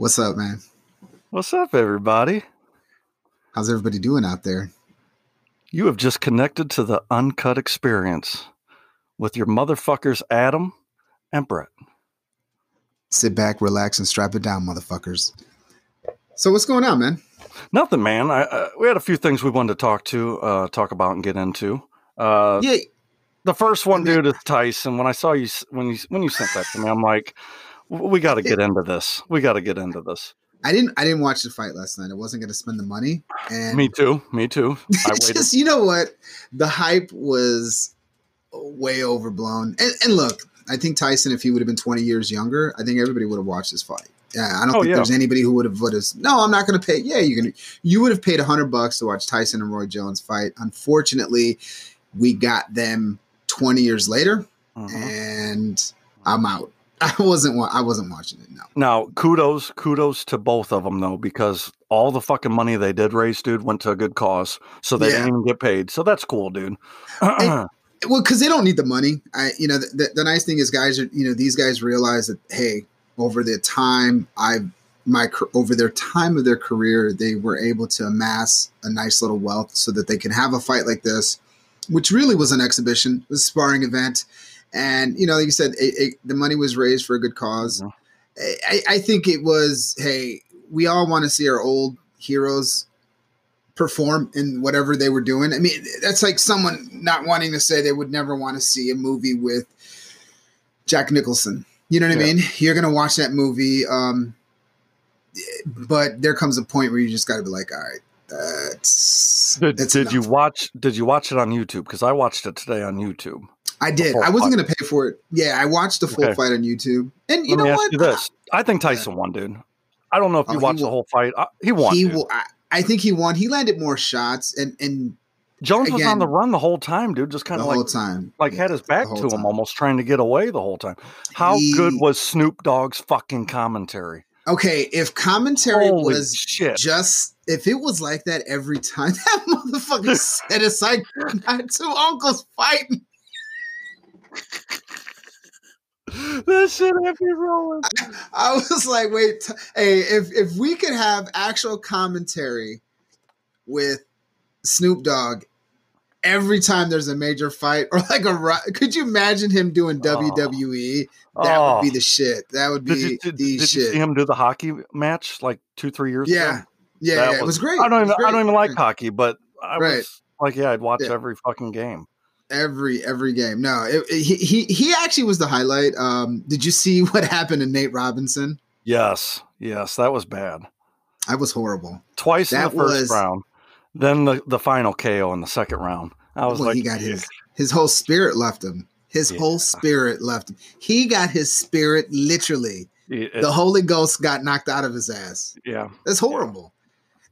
What's up, man? What's up, everybody? How's everybody doing out there? You have just connected to the uncut experience with your motherfuckers, Adam and Brett. Sit back, relax, and strap it down, motherfuckers. So, what's going on, man? Nothing, man. I, uh, we had a few things we wanted to talk to, uh, talk about, and get into. Uh, Yeah, the first one, dude, is Tyson. When I saw you, when you when you sent that to me, I'm like, "W- we got to get into this. We got to get into this. I didn't. I didn't watch the fight last night. I wasn't going to spend the money, and Me too. Me too. I just you know what, the hype was way overblown. And, and look, I think Tyson, if he would have been twenty years younger, I think everybody would have watched this fight. Yeah, I don't Oh, think yeah. there's anybody who would have would have. No, I'm not going to pay. Yeah, you're gonna. You would have paid a hundred bucks to watch Tyson and Roy Jones fight. Unfortunately, we got them twenty years later, Mhm. and I'm out. I wasn't. wa- I wasn't watching it. No. Now, kudos, kudos to both of them though, because all the fucking money they did raise, dude, went to a good cause. So they Yeah. didn't even get paid. So that's cool, dude. And- Well, because they don't need the money. I, you know, the, the, the nice thing is, guys are, you know, these guys realize that, hey, over the time I've my over their time of their career, they were able to amass a nice little wealth so that they can have a fight like this, which really was an exhibition, was a sparring event, and you know, like you said, it, it, the money was raised for a good because. I, I think it was, hey, we all want to see our old heroes perform in whatever they were doing. I mean, that's like someone not wanting to say they would never want to see a movie with Jack Nicholson. You know what I mean? You're gonna watch that movie, um, but there comes a point where you just got to be like, all right, that's Did, that's did you watch? Did you watch it on YouTube? Because I watched it today on YouTube. I did. I wasn't gonna pay for it. Yeah, I watched the full Okay. fight on YouTube, and you Let know what? you this: I think Tyson won, dude. I don't know if Oh, you he watched the whole fight. I, he won. he, will. I, I think he won. He landed more shots, and and Jones was on the run the whole time, dude. Just kind of whole like time, like Yeah, had his back to him, time. almost trying to get away the whole time. How good was Snoop Dogg's fucking commentary? Okay, if commentary Holy was shit! just if it was like that every time that motherfucker set aside two uncles fighting. that shit had me rolling. I was like, wait, t- hey, if if we could have actual commentary with Snoop Dogg every time there's a major fight or like a could you imagine him doing Oh. WWE? That Oh. would be oh. the shit. That would be Did you, did, the did you shit. see him do the hockey match like two, three years yeah. ago? Yeah, That yeah, it was great. I don't was even, I don't even like hockey, but I Right. was like, yeah, I'd watch Yeah. every fucking game. Every every game. No, it, it- he he he actually was the highlight. Um, did you see what happened to Nate Robinson? Yes, yes, that was bad. I was horrible. Twice in the first was- round, then the, the final KO in the second round. I was Well, like, he got his his whole spirit left him. His Yeah. whole spirit left him. He got his spirit literally. it- The Holy Ghost got knocked out of his ass. yeah. That's horrible.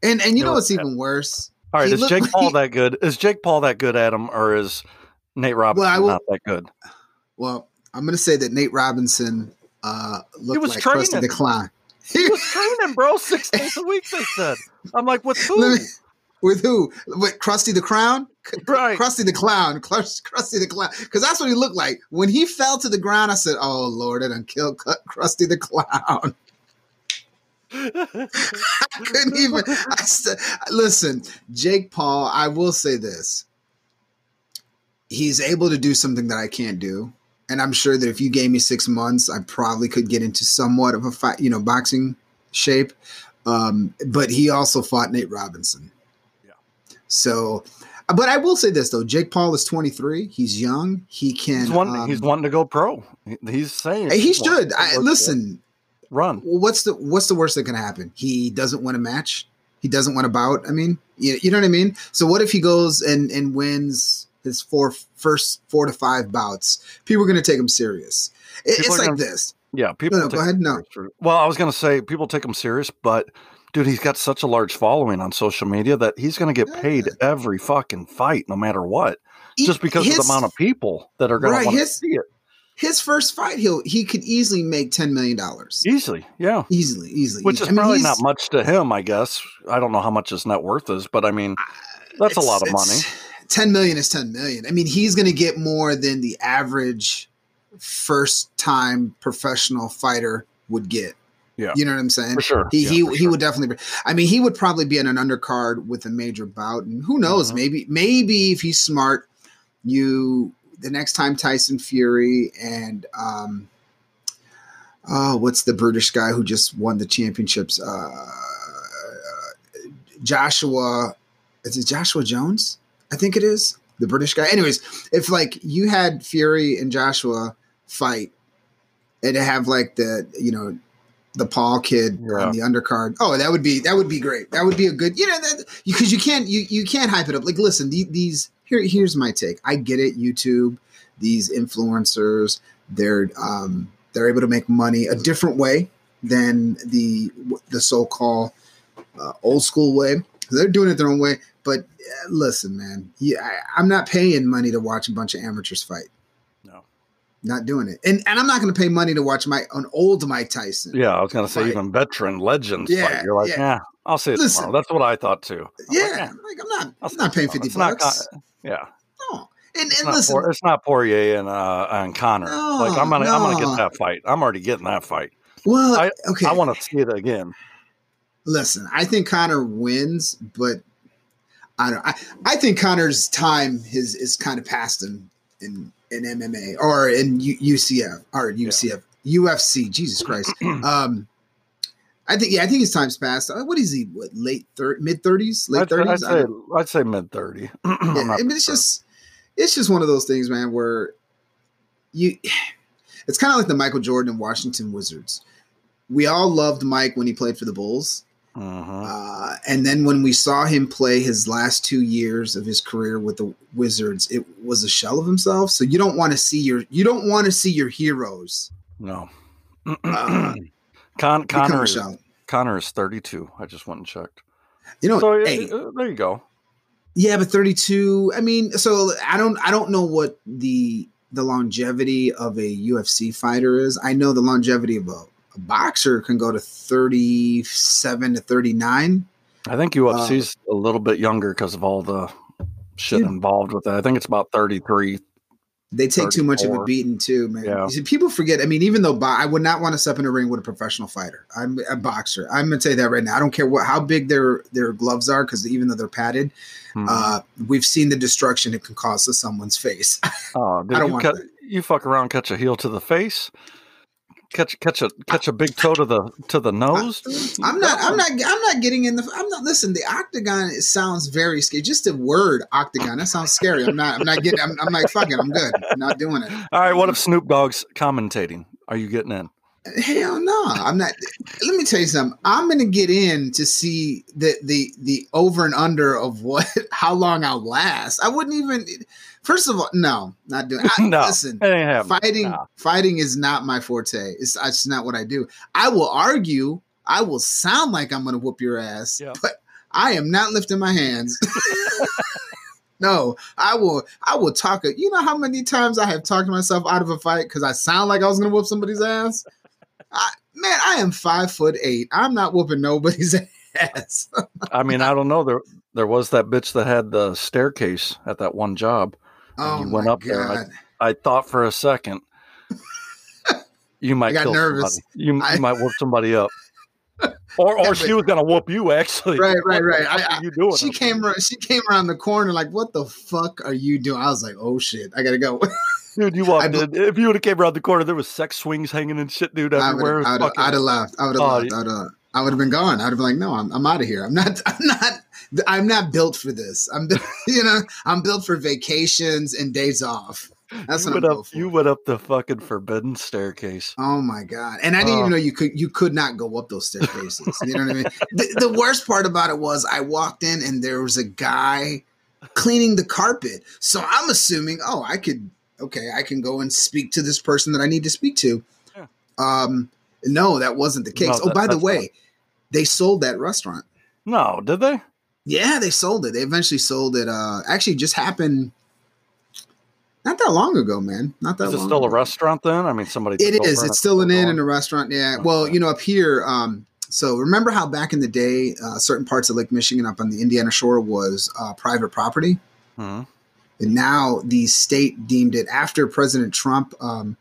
And and you know what's even worse? All right, He is Jake like- Paul that good? Is Jake Paul that good, Adam, or is Nate Robinson I will- not that good? Well, I'm gonna say that Nate Robinson uh looked was like Krusty the. Clown. He was training, bro, six days a week. They said. I'm like, with who? Me- with who? With Krusty the Crown? Right. Krusty the Clown. Krus- Krusty the Clown. Because that's what he looked like. When he fell to the ground, I said, Oh Lord, I done killed Krusty the Clown. I couldn't even I said, listen, Jake Paul, I will say this. He's able to do something that I can't do. And I'm sure that if you gave me six months, I probably could get into somewhat of a fight, you know, boxing shape. Um, but he also fought Nate Robinson. Yeah. So, but I will say this though: Jake Paul is 23. He's young. He can. he's wanting, um, he's wanting to go pro. He's saying He should. I, listen. run. What's the what's the worst that can happen? He doesn't win a match. He doesn't win a bout. I mean, you, you know what I mean. So what if he goes and and wins his four first four to five bouts? People are going to take him serious. It, it's like gonna- this. Yeah, people. No, no, go ahead. No. Well, I was going to say people take him serious, but dude, he's got such a large following on social media that he's going to get paid Yeah. every fucking fight, no matter what, He- just because of the amount of people that are going Right, to his- see it his first fight, he'll he could easily make ten million dollars. easily. Yeah. Easily, easily. Which is I mean, probably he's- not much to him, I guess. I don't know how much his net worth is, but I mean, that's a lot of money. It's- 10 million is 10 million. I mean, he's going to get more than the average first time professional fighter would get. Yeah. You know what I'm saying? For sure. He Yeah, he he sure. would definitely. Be, I mean, he would probably be in an undercard with a major bout, and who knows? Mhm. Maybe maybe if he's smart, you the next time Tyson Fury and um, oh, what's the British guy who just won the championships? Uh, Joshua, is it Joshua Jones? I think it is the British guy. Anyways, if like you had Fury and Joshua fight, and to have like the you know the Paul kid Yeah. on the undercard. Oh, that would be that would be great. That would be a good you know because you can't you you can't hype it up. Like listen, the, these here here's my take. I get it. YouTube, these influencers, they're um they're able to make money a different way than the the so called uh, old school way. They're doing it their own way. But uh, listen, man, yeah, I, I'm not paying money to watch a bunch of amateurs fight. No. Not doing it, and and I'm not going to pay money to watch my an old Mike Tyson. Yeah, I was gonna say even veteran legends. Yeah, fight. You're like, yeah. yeah, I'll see it Listen. tomorrow. That's what I thought too. I'm like, yeah. yeah, Like I'm not, I'll I'm not paying fifty It's bucks. con- yeah, no, and it's and not, listen, it's not Poirier and uh and Conor. like I'm gonna I'm gonna get that fight. I'm already getting that fight. well, I- okay. I want to see it again. Listen, I think Conor wins, but I don't. I, I think Conor's time is is kind of past him in in MMA or in U, UCF or UCF UFC. Jesus Christ. um, I think yeah, I think his time's passed. Uh, What is he? What late third, mid thirties, late I'd, say- I'd thirties? I'd say mid thirty. yeah, I mean, it's just it's just one of those things, man, where you it's kind of like the Michael Jordan and Washington Wizards. We all loved Mike when he played for the Bulls. Mhm. Uh, and then when we saw him play his last two years of his career with the Wizards, it was a shell of himself. So you don't want to see your you don't want to see your heroes no. uh, Con- Conor is. Conor is 32. I just went and checked. You know, So hey, uh, there you go. Yeah, but 32. I mean, so I don't I don't know what the the longevity of a UFC fighter is. I know the longevity of a boxer can go to 37 to 39. I think UFC's a little bit younger because of all the shit Uh, Dude. involved with it. I think it's about 33. They take too much of a beating too, man. Yeah. See, people forget. I mean, even though bo- I would not want to step in a ring with a professional fighter. I'm a boxer. I'm gonna tell you that right now. I don't care what how big their their gloves are because even though they're padded, Hmm. uh, we've seen the destruction it can cause to someone's face. oh, dude, I don't you, want cut, that. you fuck around, catch a heel to the face, catch catch a catch a big toe to the to the nose. I'm not. I'm not. I'm not getting in the. I'm not. Listen, the octagon it sounds very scary. Just the word octagon that sounds scary. I'm not. I'm not getting. I'm, I'm like fuck it. I'm good. I'm not doing it. All right, what if Snoop Dogg's commentating? Are you getting in? Hell no. I'm not. Let me tell you something. I'm gonna get in to see the the the over and under of what how long I'll last. I wouldn't even. First of all, no, not doing. I, no, Listen, fighting Nah. fighting is not my forte. It's that's not what I do. I will argue. I will sound like I'm to whoop your ass, Yeah. but I am not lifting my hands. no, I will. I will talk. You know how many times I have talked myself out of a fight because I sound like I was going to whoop somebody's ass. I, man, I am five foot eight. I'm not whooping nobody's ass. I mean, I don't know. There there was that bitch that had the staircase at that one job. oh you my went up there, god! I thought for a second you might got kill nervous. somebody. You, you I- might whoop somebody up. Or, or she was gonna whoop you actually. Right, right, right. I- are you doing? she came. she came around the corner like, "What the fuck are you doing?" I was like, "Oh shit, I gotta go." Dude. You walked I- in. If you would have came around the corner, there was sex swings hanging and shit, dude, I everywhere. would have Fucking- I'd have left. I would have Oh, left. I'd have, I would have been gone. I'd have been like, no, I'm, I'm out of here. I'm not. I'm not. I'm not built for this. I'm. You know, I'm built for vacations and days off. That's you what I'm went up. for. You went up the fucking forbidden staircase. Oh my god! And I didn't Oh. even know you could you could not go up those staircases. You know what I mean? The, the worst part about it was I walked in and there was a guy cleaning the carpet. So I'm assuming, oh, I could okay, I can go and speak to this person that I need to speak to. Yeah. Um, no, that wasn't the case. No, oh, that- by the way, not- they sold that restaurant. No, did they? Yeah, they sold it. They eventually sold it. Uh, actually, just happened not that long ago, man. Not that Is it still a restaurant then? I mean, somebody. It is. It's still an inn and a restaurant. Yeah. Well, you know, up here. Um, so remember how back in the day, uh, certain parts of Lake Michigan up on the Indiana shore was uh, private property, Mhm. And now the state deemed it after President Trump um,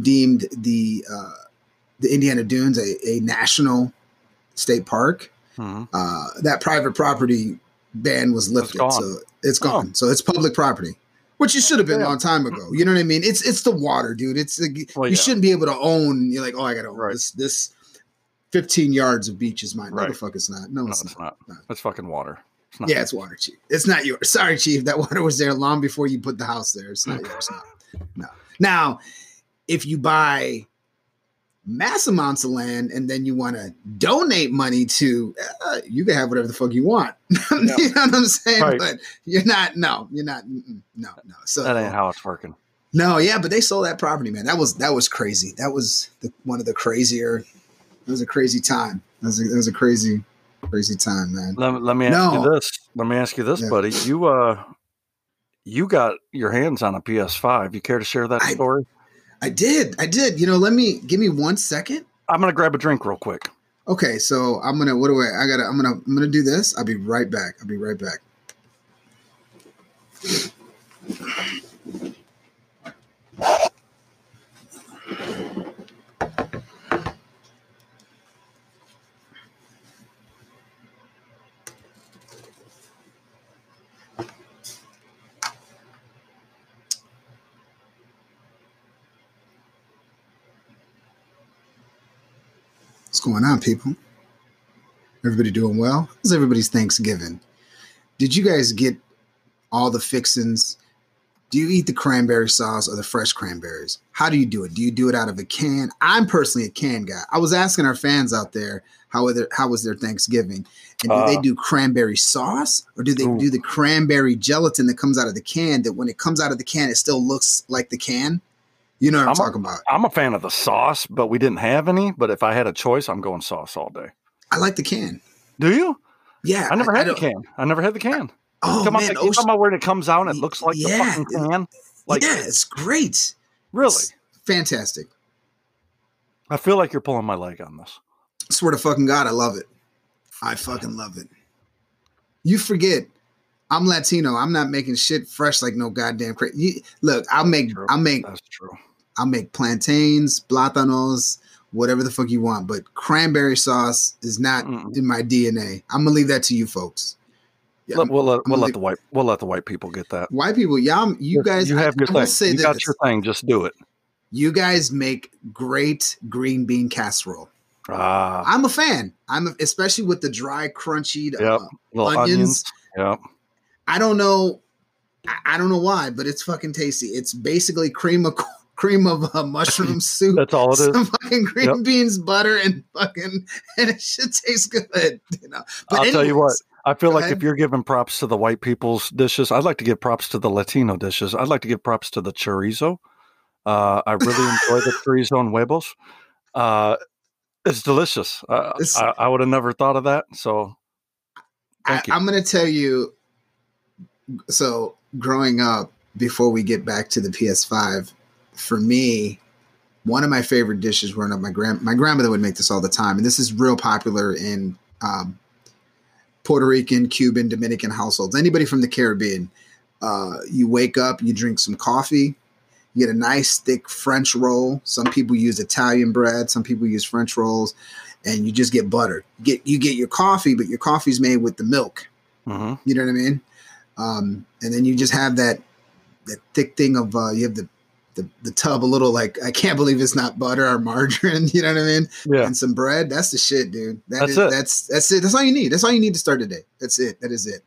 deemed the uh, the Indiana Dunes a, a national state park, hmm uh, that private property ban was lifted. gone. so it's gone. So it's public property, which it should have been Yeah. a long time ago. You know what I mean? It's it's the water, dude. It's like, Well, you yeah. shouldn't be able to own. You're like, oh, I got to own Right. this. This 15 yards of beach is mine. No, the fuck it's not. No, No, it's, it's not. not. No. It's fucking water. It's. Yeah, it's water, chief. It's not yours. Sorry, chief. That water was there long before you put the house there. It's not yours. No, no. Now, if you buy mass amounts of land and then you want to donate money to, uh, you can have whatever the fuck you want. you know what I'm saying? Right. But you're not. No, you're not. No, no. So That ain't how it's working. no, yeah, but they sold that property, man. That was that was crazy. That was the, one of the crazier. It was a crazy time. It was a, it was a crazy, crazy time, man. Let, let me ask No. you this. Let me ask you this, Yeah. buddy. You uh, you got your hands on a PS5. You care to share that I- story? I did. I did. You know, let me give me one second. I'm gonna grab a drink real quick. Okay, so I'm gonna. What do I? I gotta. I'm gonna. I'm gonna do this. I'll be right back. I'll be right back. What's going on, people? Everybody doing well? How's everybody's Thanksgiving? Did you guys get all the fixins? Do you eat the cranberry sauce or the fresh cranberries? How do you do it? Do you do it out of a can? I'm personally a can guy. I was asking our fans out there how their, how was their Thanksgiving, and do they Uh, do cranberry sauce or do they Ooh. do the cranberry gelatin that comes out of the can? That when it comes out of the can, it still looks like the can. You know what I'm, I'm a- talking about? I'm a fan of the sauce, but we didn't have any. But if I had a choice, I'm going sauce all day. I like the can. Do you? Yeah, I never had the can. I never had the can. Oh Come on, man, you Ocean- talking about where it comes out and it looks like Yeah. the fucking can? Like yeah, it's great. really? It's fantastic. I feel like you're pulling my leg on this. Swear to fucking God, I love it. I fucking love it. You forget, I'm Latino. I'm not making shit fresh like no goddamn crazy. Look, I'll make, I'll make, That's true. I'll make plantains, plátanos, whatever the fuck you want. But cranberry sauce is not Mm-mm. in my DNA. I'm gonna leave that to you folks. Yeah, we'll let, we'll let the white we'll let the white people get that. white people, y'all, you guys, you have I- your I thing. say You got this. your thing. Just do it. You guys make great green bean casserole. Ah, I'm a fan. I'm a, especially with the dry, crunchy. Uh, Yep. little onions. onions. Yep. I don't know. I, I don't know why, but it's fucking tasty. It's basically cream of cream of uh, mushroom soup. That's all it is. Some fucking green Yep. beans, butter, and fucking, and it should taste good. You know. But I'll tell you what. I feel like ahead. if you're giving props to the white people's dishes, I'd like to give props to the Latino dishes. I'd like to give props to the chorizo. Uh, I really enjoy the chorizo and huevos. Uh, it's delicious. Uh, It's- I, I would have never thought of that. So, I, thank you. I'm going to tell you. So, growing up, before we get back to the PS5, for me, one of my favorite dishes growing up, my grand my grandmother would make this all the time, and this is real popular in um, Puerto Rican, Cuban, Dominican households. Anybody from the Caribbean, uh, you wake up, you drink some coffee, you get a nice thick French roll. Some people use Italian bread, some people use French rolls, and you just get butter. You get you get your coffee, but your coffee's made with the milk. hmm You know what I mean? Um, and then you just have that that thick thing of uh, you have the, the the tub a little like I can't believe it's not butter or margarine. You know what I mean? yeah, And some bread. That's the shit, dude. That That's is- it. That's that's it. That's all you need. That's all you need to start the day. That's it. That is it.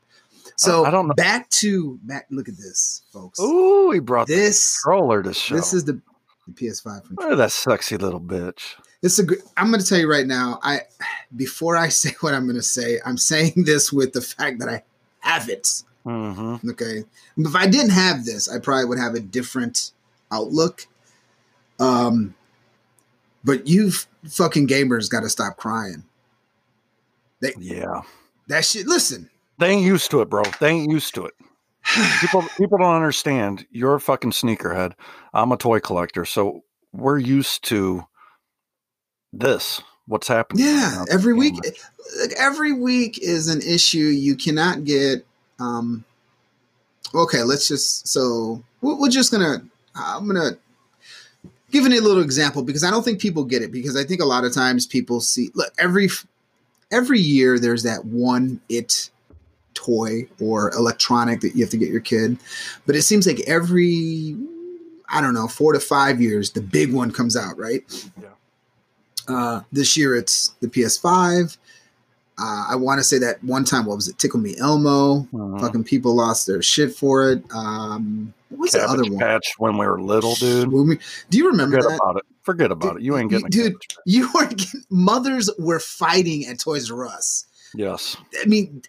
So I don't know. back to back. Look at this, folks. Ooh, he brought this controller to show. this is the, the PS5 from Look at that sexy little bitch. It's a. gr- I'm going to tell you right now. I before I say what I'm going to say, I'm saying this with the fact that I have it. hmm Okay. If I didn't have this, I probably would have a different outlook. Um, but you fucking gamers got to stop crying. They, Yeah, That shit. Listen, they ain't used to it, bro. They ain't used to it. People, people don't understand. You're a fucking sneakerhead. I'm a toy collector, so we're used to this. What's happening? yeah. now. Every week, like, every week is an issue. You cannot get. Um, okay, let's just. So we're, we're just gonna. I'm gonna. giving a little example because I don't think people get it because I think a lot of times people see look every every year there's that one it toy or electronic that you have to get your kid, but it seems like every I don't know four to five years the big one comes out right. Yeah. Uh, this year it's the PS5. Uh, I want to say that one time, what was it? Tickle Me Elmo. Mhm. Fucking people lost their shit for it. Um, what was the other one? Patch when we were little, dude. When we- do you remember Forget that? about it. Forget about it. You ain't getting a Dude, You were getting, mothers were fighting at Toys R Us. Yes. I mean,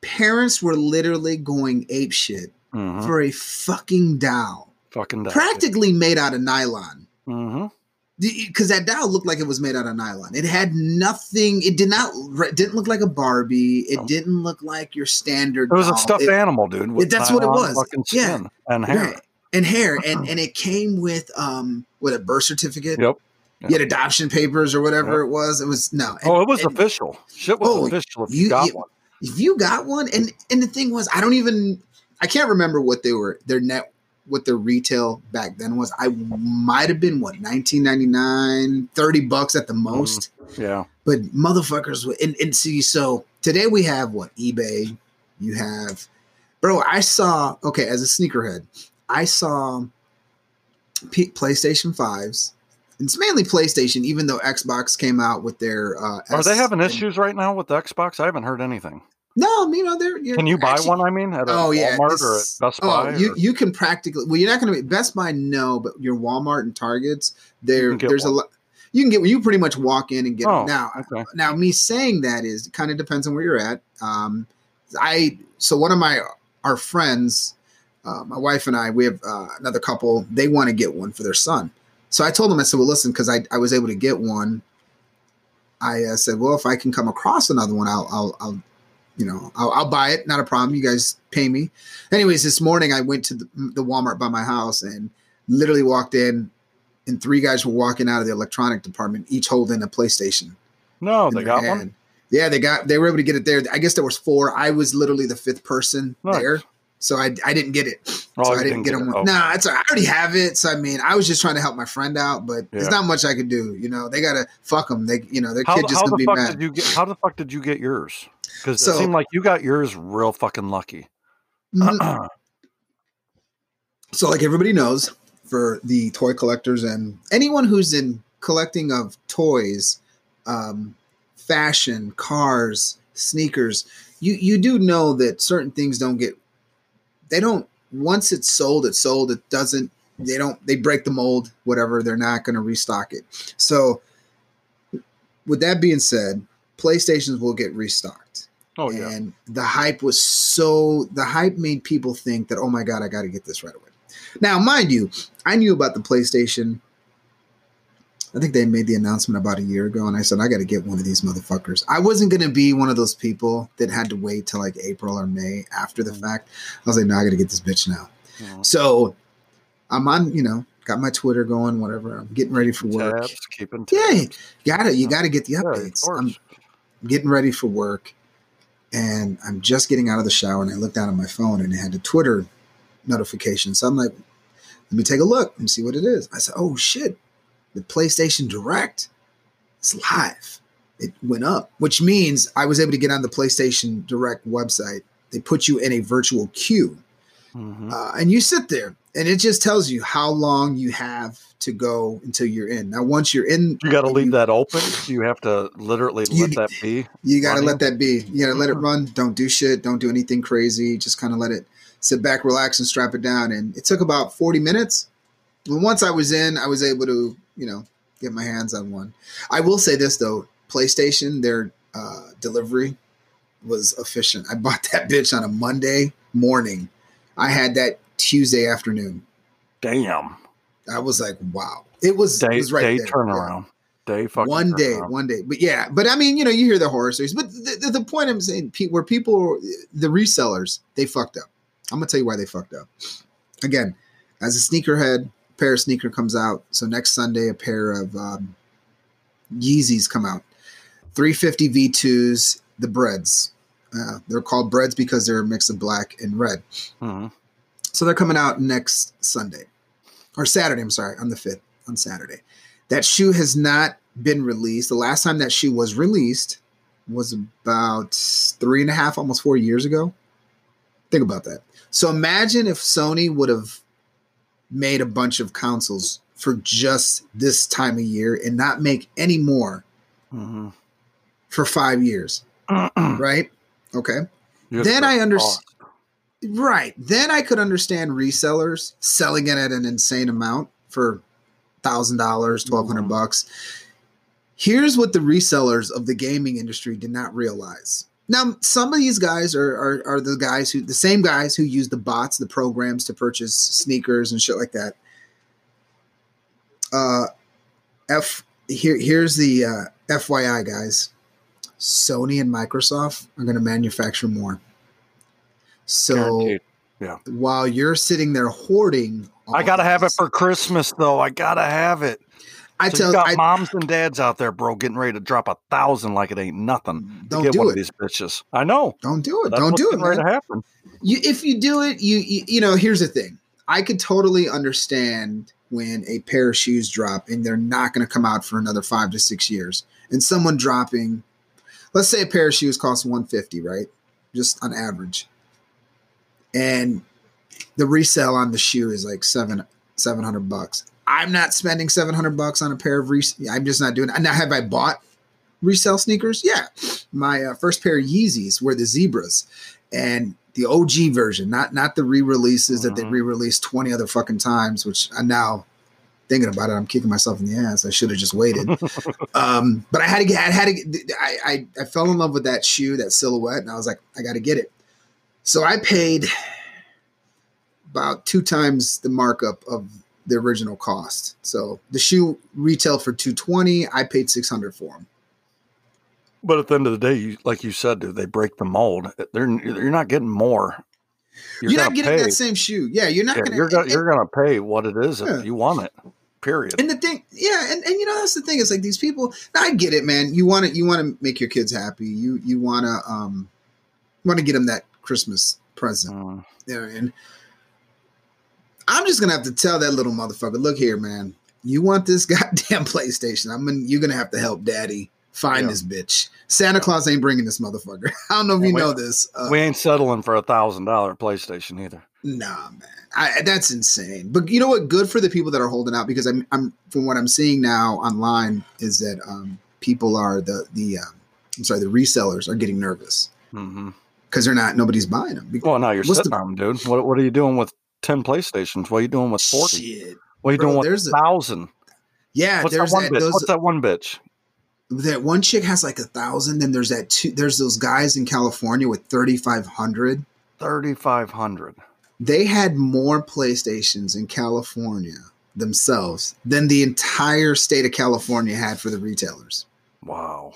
parents were literally going ape shit hmm for a fucking doll, Fucking that. practically made out of nylon. hmm Because that doll looked like it was made out of nylon. It had nothing. It did not. It didn't look like a Barbie. It No. didn't look like your standard. It was a stuffed It- animal, dude. with that's what it was. Yeah. and hair. Right. And hair, and and it came with um with a birth certificate. Yep. You had adoption papers or whatever Yep. it was. It was no. Oh, it was and- official. Shit was Oh, official if you, you- got you- one. if you got one and and the thing was i don't even i can't remember what they were their net what the retail back then was i might have been what 1999 30 bucks at the most Yeah. but motherfuckers would- and, and see so today we have what ebay you have bro i saw okay as a sneakerhead i saw P- playstation 5s it's mainly playstation even though xbox came out with their uh Are S they having and- issues right now with the Xbox? I haven't heard anything. No you know they're you're Can you buy actually- one? I mean, at a Oh yeah, Walmart or at Best oh, Buy? you or- you can practically. Well, you're not going to be Best Buy, no, but your Walmart and Targets, there there's one. a lot. You can get. You pretty much walk in and get. Oh, it. Now, okay. now me saying that is kind of depends on where you're at. Um, I so one of my our friends, uh, my wife and I, we have uh, another couple. They want to get one for their son. So I told them, I said, well, listen, because I, I was able to get one. I uh, said, well, if I can come across another one, I'll, I'll, I'll you know, I'll, I'll buy it. Not a problem. You guys pay me. Anyways, this morning I went to the, the Walmart by my house and literally walked in, and three guys were walking out of the electronic department, each holding a PlayStation. no, Oh, they got one. Yeah, they got. They were able to get it there. I guess there was four. I was literally the fifth person Nice. there, so I, I didn't get it. Oh, so I didn't get it. them. Okay. No, it's I already have it. So I mean, I was just trying to help my friend out, but there's not much I could do. You know, they gotta fuck them. They, you know, their How, kid just how gonna the be fuck mad. did you get? How the fuck did you get yours? Because So- it seemed like you got yours real fucking lucky. So like everybody knows for the toy collectors and anyone who's in collecting of toys um, fashion cars sneakers you you do know that certain things don't get they don't once it's sold it's sold it doesn't they don't they break the mold whatever they're not going to restock it so with that being said playstations will get restocked oh yeah. and the hype was so the hype made people think that oh my god i got to get this right away now mind you i knew about the playstation i think they made the announcement about a year ago and i said i got to get one of these motherfuckers i wasn't going to be one of those people that had to wait till like april or may after the Mhm. fact i was like no i got to get this bitch now Mhm. so i'm on you know got my twitter going whatever i'm getting ready for work Tabs, keeping Yeah, tabs. gotta you gotta get the updates course. i'm getting ready for work and I'm just getting out of the shower and I looked down at my phone and it had a Twitter notification. So I'm like, let me take a look and see what it is. I said, oh shit, the PlayStation Direct is live. It went up, which means I was able to get on the PlayStation Direct website. They put you in a virtual queue Mhm. uh, and you sit there and it just tells you how long you have to go until you're in. Now, once you're in, you got to leave you- that open. You have to literally You- let that be. You got to let that be. You got to let it Mhm. run. Don't do shit. Don't do anything crazy. Just kind of let it sit back, relax, and strap it down. And it took about 40 minutes. And once I was in, I was able to, you know, get my hands on one. I will say this, though PlayStation, their uh, delivery was efficient. I bought that bitch on a Monday morning. I had that Tuesday afternoon. Damn. I was like, wow. It was, Day, it was right day there. Yeah turnaround. Day fucking one day, one day. But yeah, but I mean, you know, you hear the horror stories. But the, the, the point I'm saying, where people, the resellers, they fucked up. I'm gonna tell you why they fucked up. Again, as a sneakerhead, a pair of sneaker comes out. So next Sunday, a pair of um, Yeezys come out. 350 V2s, the breads. Uh, they're called breads because they're a mix of black and red. Mhm. So they're coming out next Sunday or Saturday. I'm sorry, on the fifth. on Saturday. That shoe has not been released. The last time that shoe was released was about three and a half, almost four years ago. Think about that. So imagine if Sony would have made a bunch of consoles for just this time of year and not make any more Mm-hmm. for five years, right? Okay. You're Then I under- boss. Right. Then I could understand resellers selling it at an insane amount for thousand dollars, twelve hundred Mhm. bucks. Here's what the resellers of the gaming industry did not realize. Now, some of these guys are, are are the guys who the same guys who use the bots, the programs to purchase sneakers and shit like that. Uh, F here here's the uh, FYI guys. Sony and Microsoft are going to manufacture more. So Guaranteed. while you're sitting there hoarding, I gotta have it for Christmas though. I gotta have it. I so tell you got I, moms and dads out there, bro, getting ready to drop a thousand like it ain't nothing. don't get do one it. of these bitches. I know. Don't do it. That's Don't do it, ready to happen. You, if you do it, you, you you know. Here's the thing. I could totally understand when a pair of shoes drop and they're not going to come out for another five to six years, and someone dropping, let's say a pair of shoes costs 150, right? Just on average, and the resale on the shoe is like seven seven hundred bucks. I'm not spending seven hundred bucks on a pair of res. I'm just not doing. it. Now, have I bought resale sneakers? Yeah, my uh, first pair of Yeezys were the zebras, and the OG version, not not the re-releases that they Mhm. re-released twenty other fucking times. Which I now thinking about it, I'm kicking myself in the ass. I should have just waited. um, but I had to get. I had to. Get, I, I I fell in love with that shoe, that silhouette, and I was like, I got to get it. So I paid about two times the markup of the original cost. So the shoe retailed for 220. I paid 600 for them. But at the end of the day, you, like you said, dude, they break the mold. They're you're not getting more. You're, not gonna getting pay. that same shoe. Yeah, you're not Yeah, gonna. you're gonna and- you're gonna pay what it is Yeah. if you want it. Period. And the thing, yeah, and, and you know that's the thing. It's like these people. I get it, man. You want to you want to make your kids happy. You you want to um want to get them that Christmas present. Mm. You know mean? I'm just gonna have to tell that little motherfucker. Look here, man. You want this goddamn PlayStation? I'm gonna. You're gonna have to help Daddy find Yeah. this bitch. Santa Claus ain't bringing this motherfucker. I don't know if you know this. Uh, we ain't settling for a thousand dollar PlayStation either. Nah, man, I, that's insane. But you know what? Good for the people that are holding out because I'm, I'm from what I'm seeing now online is that um, people are the the um, I'm sorry, the resellers are getting nervous hmm because they're not nobody's buying them. Because, Well, now you're sitting the- on them, dude. What what are you doing with ten PlayStations? What are you doing with forty? shit, What are you Bro, doing with a- thousand? yeah. What's that there's one that, bitch? those What's that one bitch? that one chick has like a thousand. Then there's that two. There's those guys in California with thirty five hundred. Thirty five hundred. They had more PlayStations in California themselves than the entire state of California had for the retailers. Wow.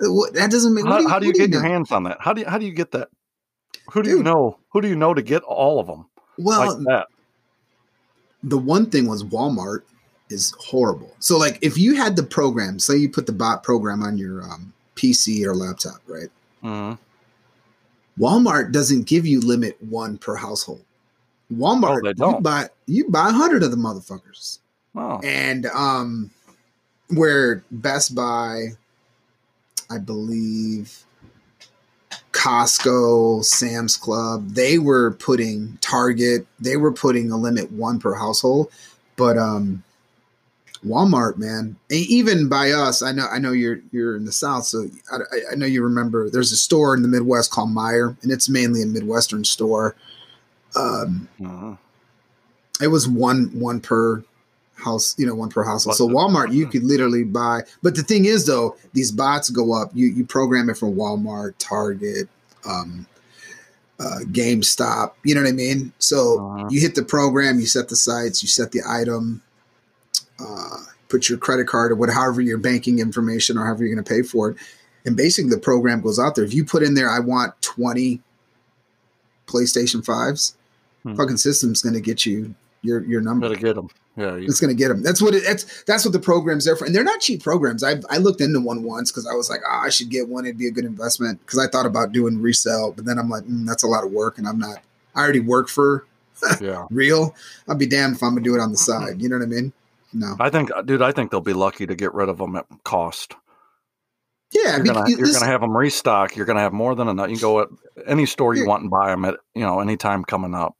What- That doesn't make. How, how do you get your know? hands on that? How do you how do you get that? Who do you know? Who do you know to get all of them Well, like that? the one thing was Walmart is horrible. So, like, if you had the program, say you put the bot program on your um, PC or laptop, right? Mhm. Walmart doesn't give you limit one per household. Walmart, Oh, they you buy you buy a hundred of the motherfuckers, Oh, and um, where Best Buy, I believe, Costco, Sam's Club, they were putting Target, they were putting a limit one per household, but um, Walmart, man, even by us, I know, I know you're you're in the South, so I, I- know you remember. There's a store in the Midwest called Meijer, and it's mainly a Midwestern store. Um, mhm. it was one one per house, you know, one per household. So? Walmart, you could literally buy. But the thing is, though, these bots go up. You you program it for Walmart, Target, um, uh, GameStop. You know what I mean? So Uh-huh. you hit the program, you set the sites, you set the item, uh, put your credit card or whatever, your banking information or however you're going to pay for it, and basically the program goes out there. If you put in there, I want twenty PlayStation fives, Hmm. fucking system's going to get you your your number. Gotta get them. Yeah. It's going to get them. That's what it, that's that's what the program's there for, and they're not cheap programs. I I looked into one once because I was like, oh, I should get one. It'd be a good investment because I thought about doing resale, but then I'm like, mm, that's a lot of work, and I'm not. I already work for yeah. real. I'll be damned if I'm gonna do it on the side. You know what I mean? no. I think, dude, I think they'll be lucky to get rid of them at cost. Yeah, You're gonna, you're this- gonna have them restock. You're gonna have more than enough. You can go at any store you want and buy them at you know any time coming up.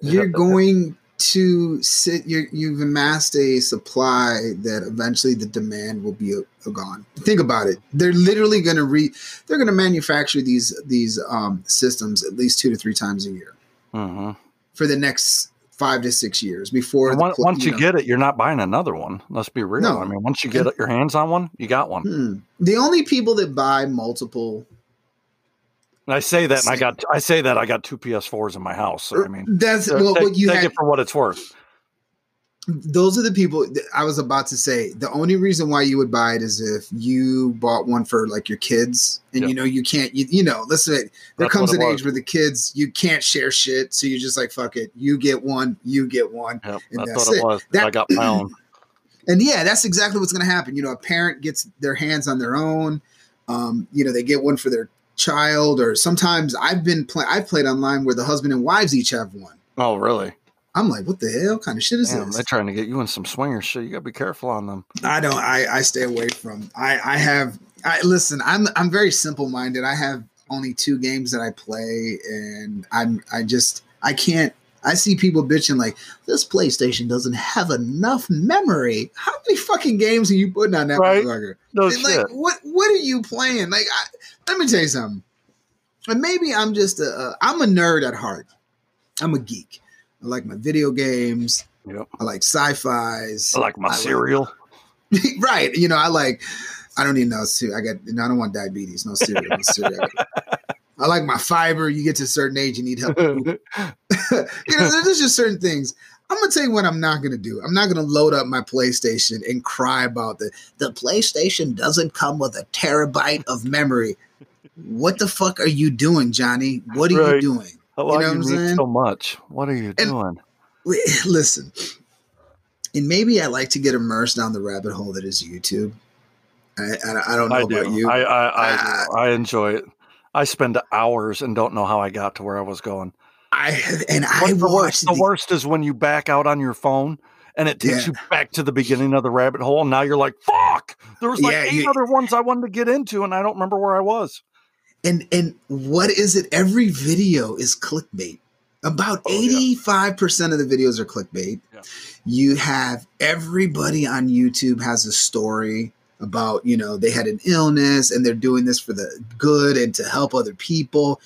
you're going to sit you're, you've amassed a supply that eventually the demand will be uh, gone think about it they're literally going to re they're going to manufacture these these um, systems at least two to three times a year hmm for the next five to six years before the once, pl- once you know- get it, you're not buying another one. Let's be real. No. I mean, once you get your hands on one, you got one. Hmm. the only people that buy multiple And I say that, and I got I say that I got two PS4s in my house. So, I mean, that's uh, well take, you take had it for what it's worth. those are the people that I was about to say. The only reason why you would buy it is if you bought one for like your kids, and Yeah. you know you can't. You, you know, let's there That's comes an it age where the kids you can't share shit, so you're just like fuck it. You get one, you get one, Yep, And that's, that's what it, it. was. That- I got my own. and yeah, that's exactly what's going to happen. You know, a parent gets their hands on their own. Um, you know, they get one for their child, or sometimes I've been play. I've played online where the husband and wives each have one. Oh, really? I'm like, what the hell kind of shit is Damn, this? they're trying to get you in some swinger shit. You gotta be careful on them. I don't. I I stay away from. I I have. I listen. I'm I'm very simple minded. I have only two games that I play, and I'm I just I can't. I see people bitching like this PlayStation doesn't have enough memory. How many fucking games are you putting on that Right. motherfucker? No And, like shit. what what are you playing? Like I, let me tell you something. And maybe I'm just a uh, I'm a nerd at heart. I'm a geek. I like my video games. Yep. I like sci-fi's. I like my I cereal. right. You know, I like. I don't need no cereal. I got. No, I don't want diabetes. No cereal. No cereal. I like my fiber. You get to a certain age, you need help. you know, there's just certain things. I'm gonna tell you what I'm not gonna do. I'm not gonna load up my PlayStation and cry about the the PlayStation doesn't come with a terabyte of memory. What the fuck are you doing, Johnny? What are Right. you doing? How know long what you I'm need saying? so much? What are you doing? Listen, and maybe I like to get immersed down the rabbit hole that is YouTube. I, I, I don't know I about do. you. I I, I. I enjoy it. I spend hours and don't know how I got to where I was going. I have, and I the watched The the- worst is when you back out on your phone and it takes Yeah. you back to the beginning of the rabbit hole. And now you're like, fuck. There was like Yeah, eight you- other ones I wanted to get into, and I don't remember where I was. And and what is it? Every video is clickbait. About Oh, eighty five percent of the videos are clickbait. Yeah. You have everybody on YouTube has a story about you know they had an illness and they're doing this for the good and to help other people.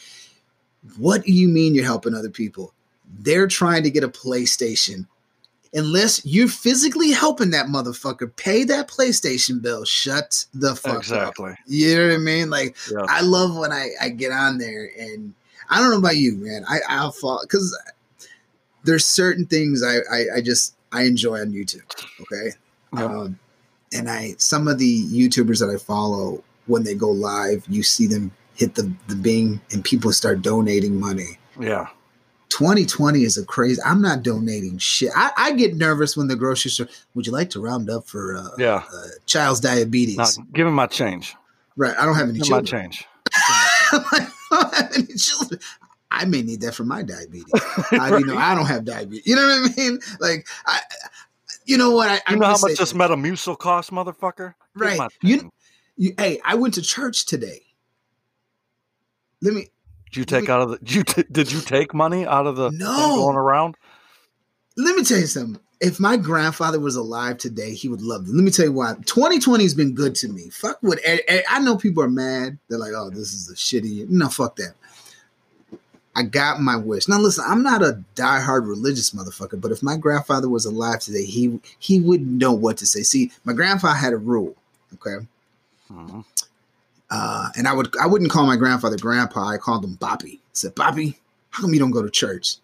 What do you mean you're helping other people? They're trying to get a PlayStation. Unless you're physically helping that motherfucker pay that PlayStation bill, shut the fuck up. Exactly. You know what I mean? Like Yeah. I love when I, I get on there and I don't know about you, man. I I'll fall because there's certain things I, I I just I enjoy on YouTube. Okay, Yeah. um, and I some of the YouTubers that I follow when they go live, you see them hit the the Bing and people start donating money. yeah. 2020 is a crazy. I'm not donating shit. I, I get nervous when the grocery store. Would you like to round up for uh, Yeah. uh, child's diabetes? Give him my change. right. I don't have any Give me my change. I don't have any children. I may need that for my diabetes. I, you know, I don't have diabetes. You know what I mean? Like, I, you know what? I, You know how much this this. Metamucil costs, motherfucker? Give Right. You- You, hey, I went to church today. Let me Did you take out of the? Did you, t- did you take money out of the No. going around? let me tell you something. If my grandfather was alive today, he would love it. Let me tell you why. 2020 has been good to me. Fuck what I, I- I know people are mad. They're like, oh, this is a shitty year. No, fuck that. I got my wish. Now listen, I'm not a diehard religious motherfucker, but if my grandfather was alive today, he he wouldn't know what to say. See, my grandfather had a rule, okay? Mhm. Uh, and I would I wouldn't call my grandfather grandpa. I called him Boppy. I said, Boppy, how come you don't go to church?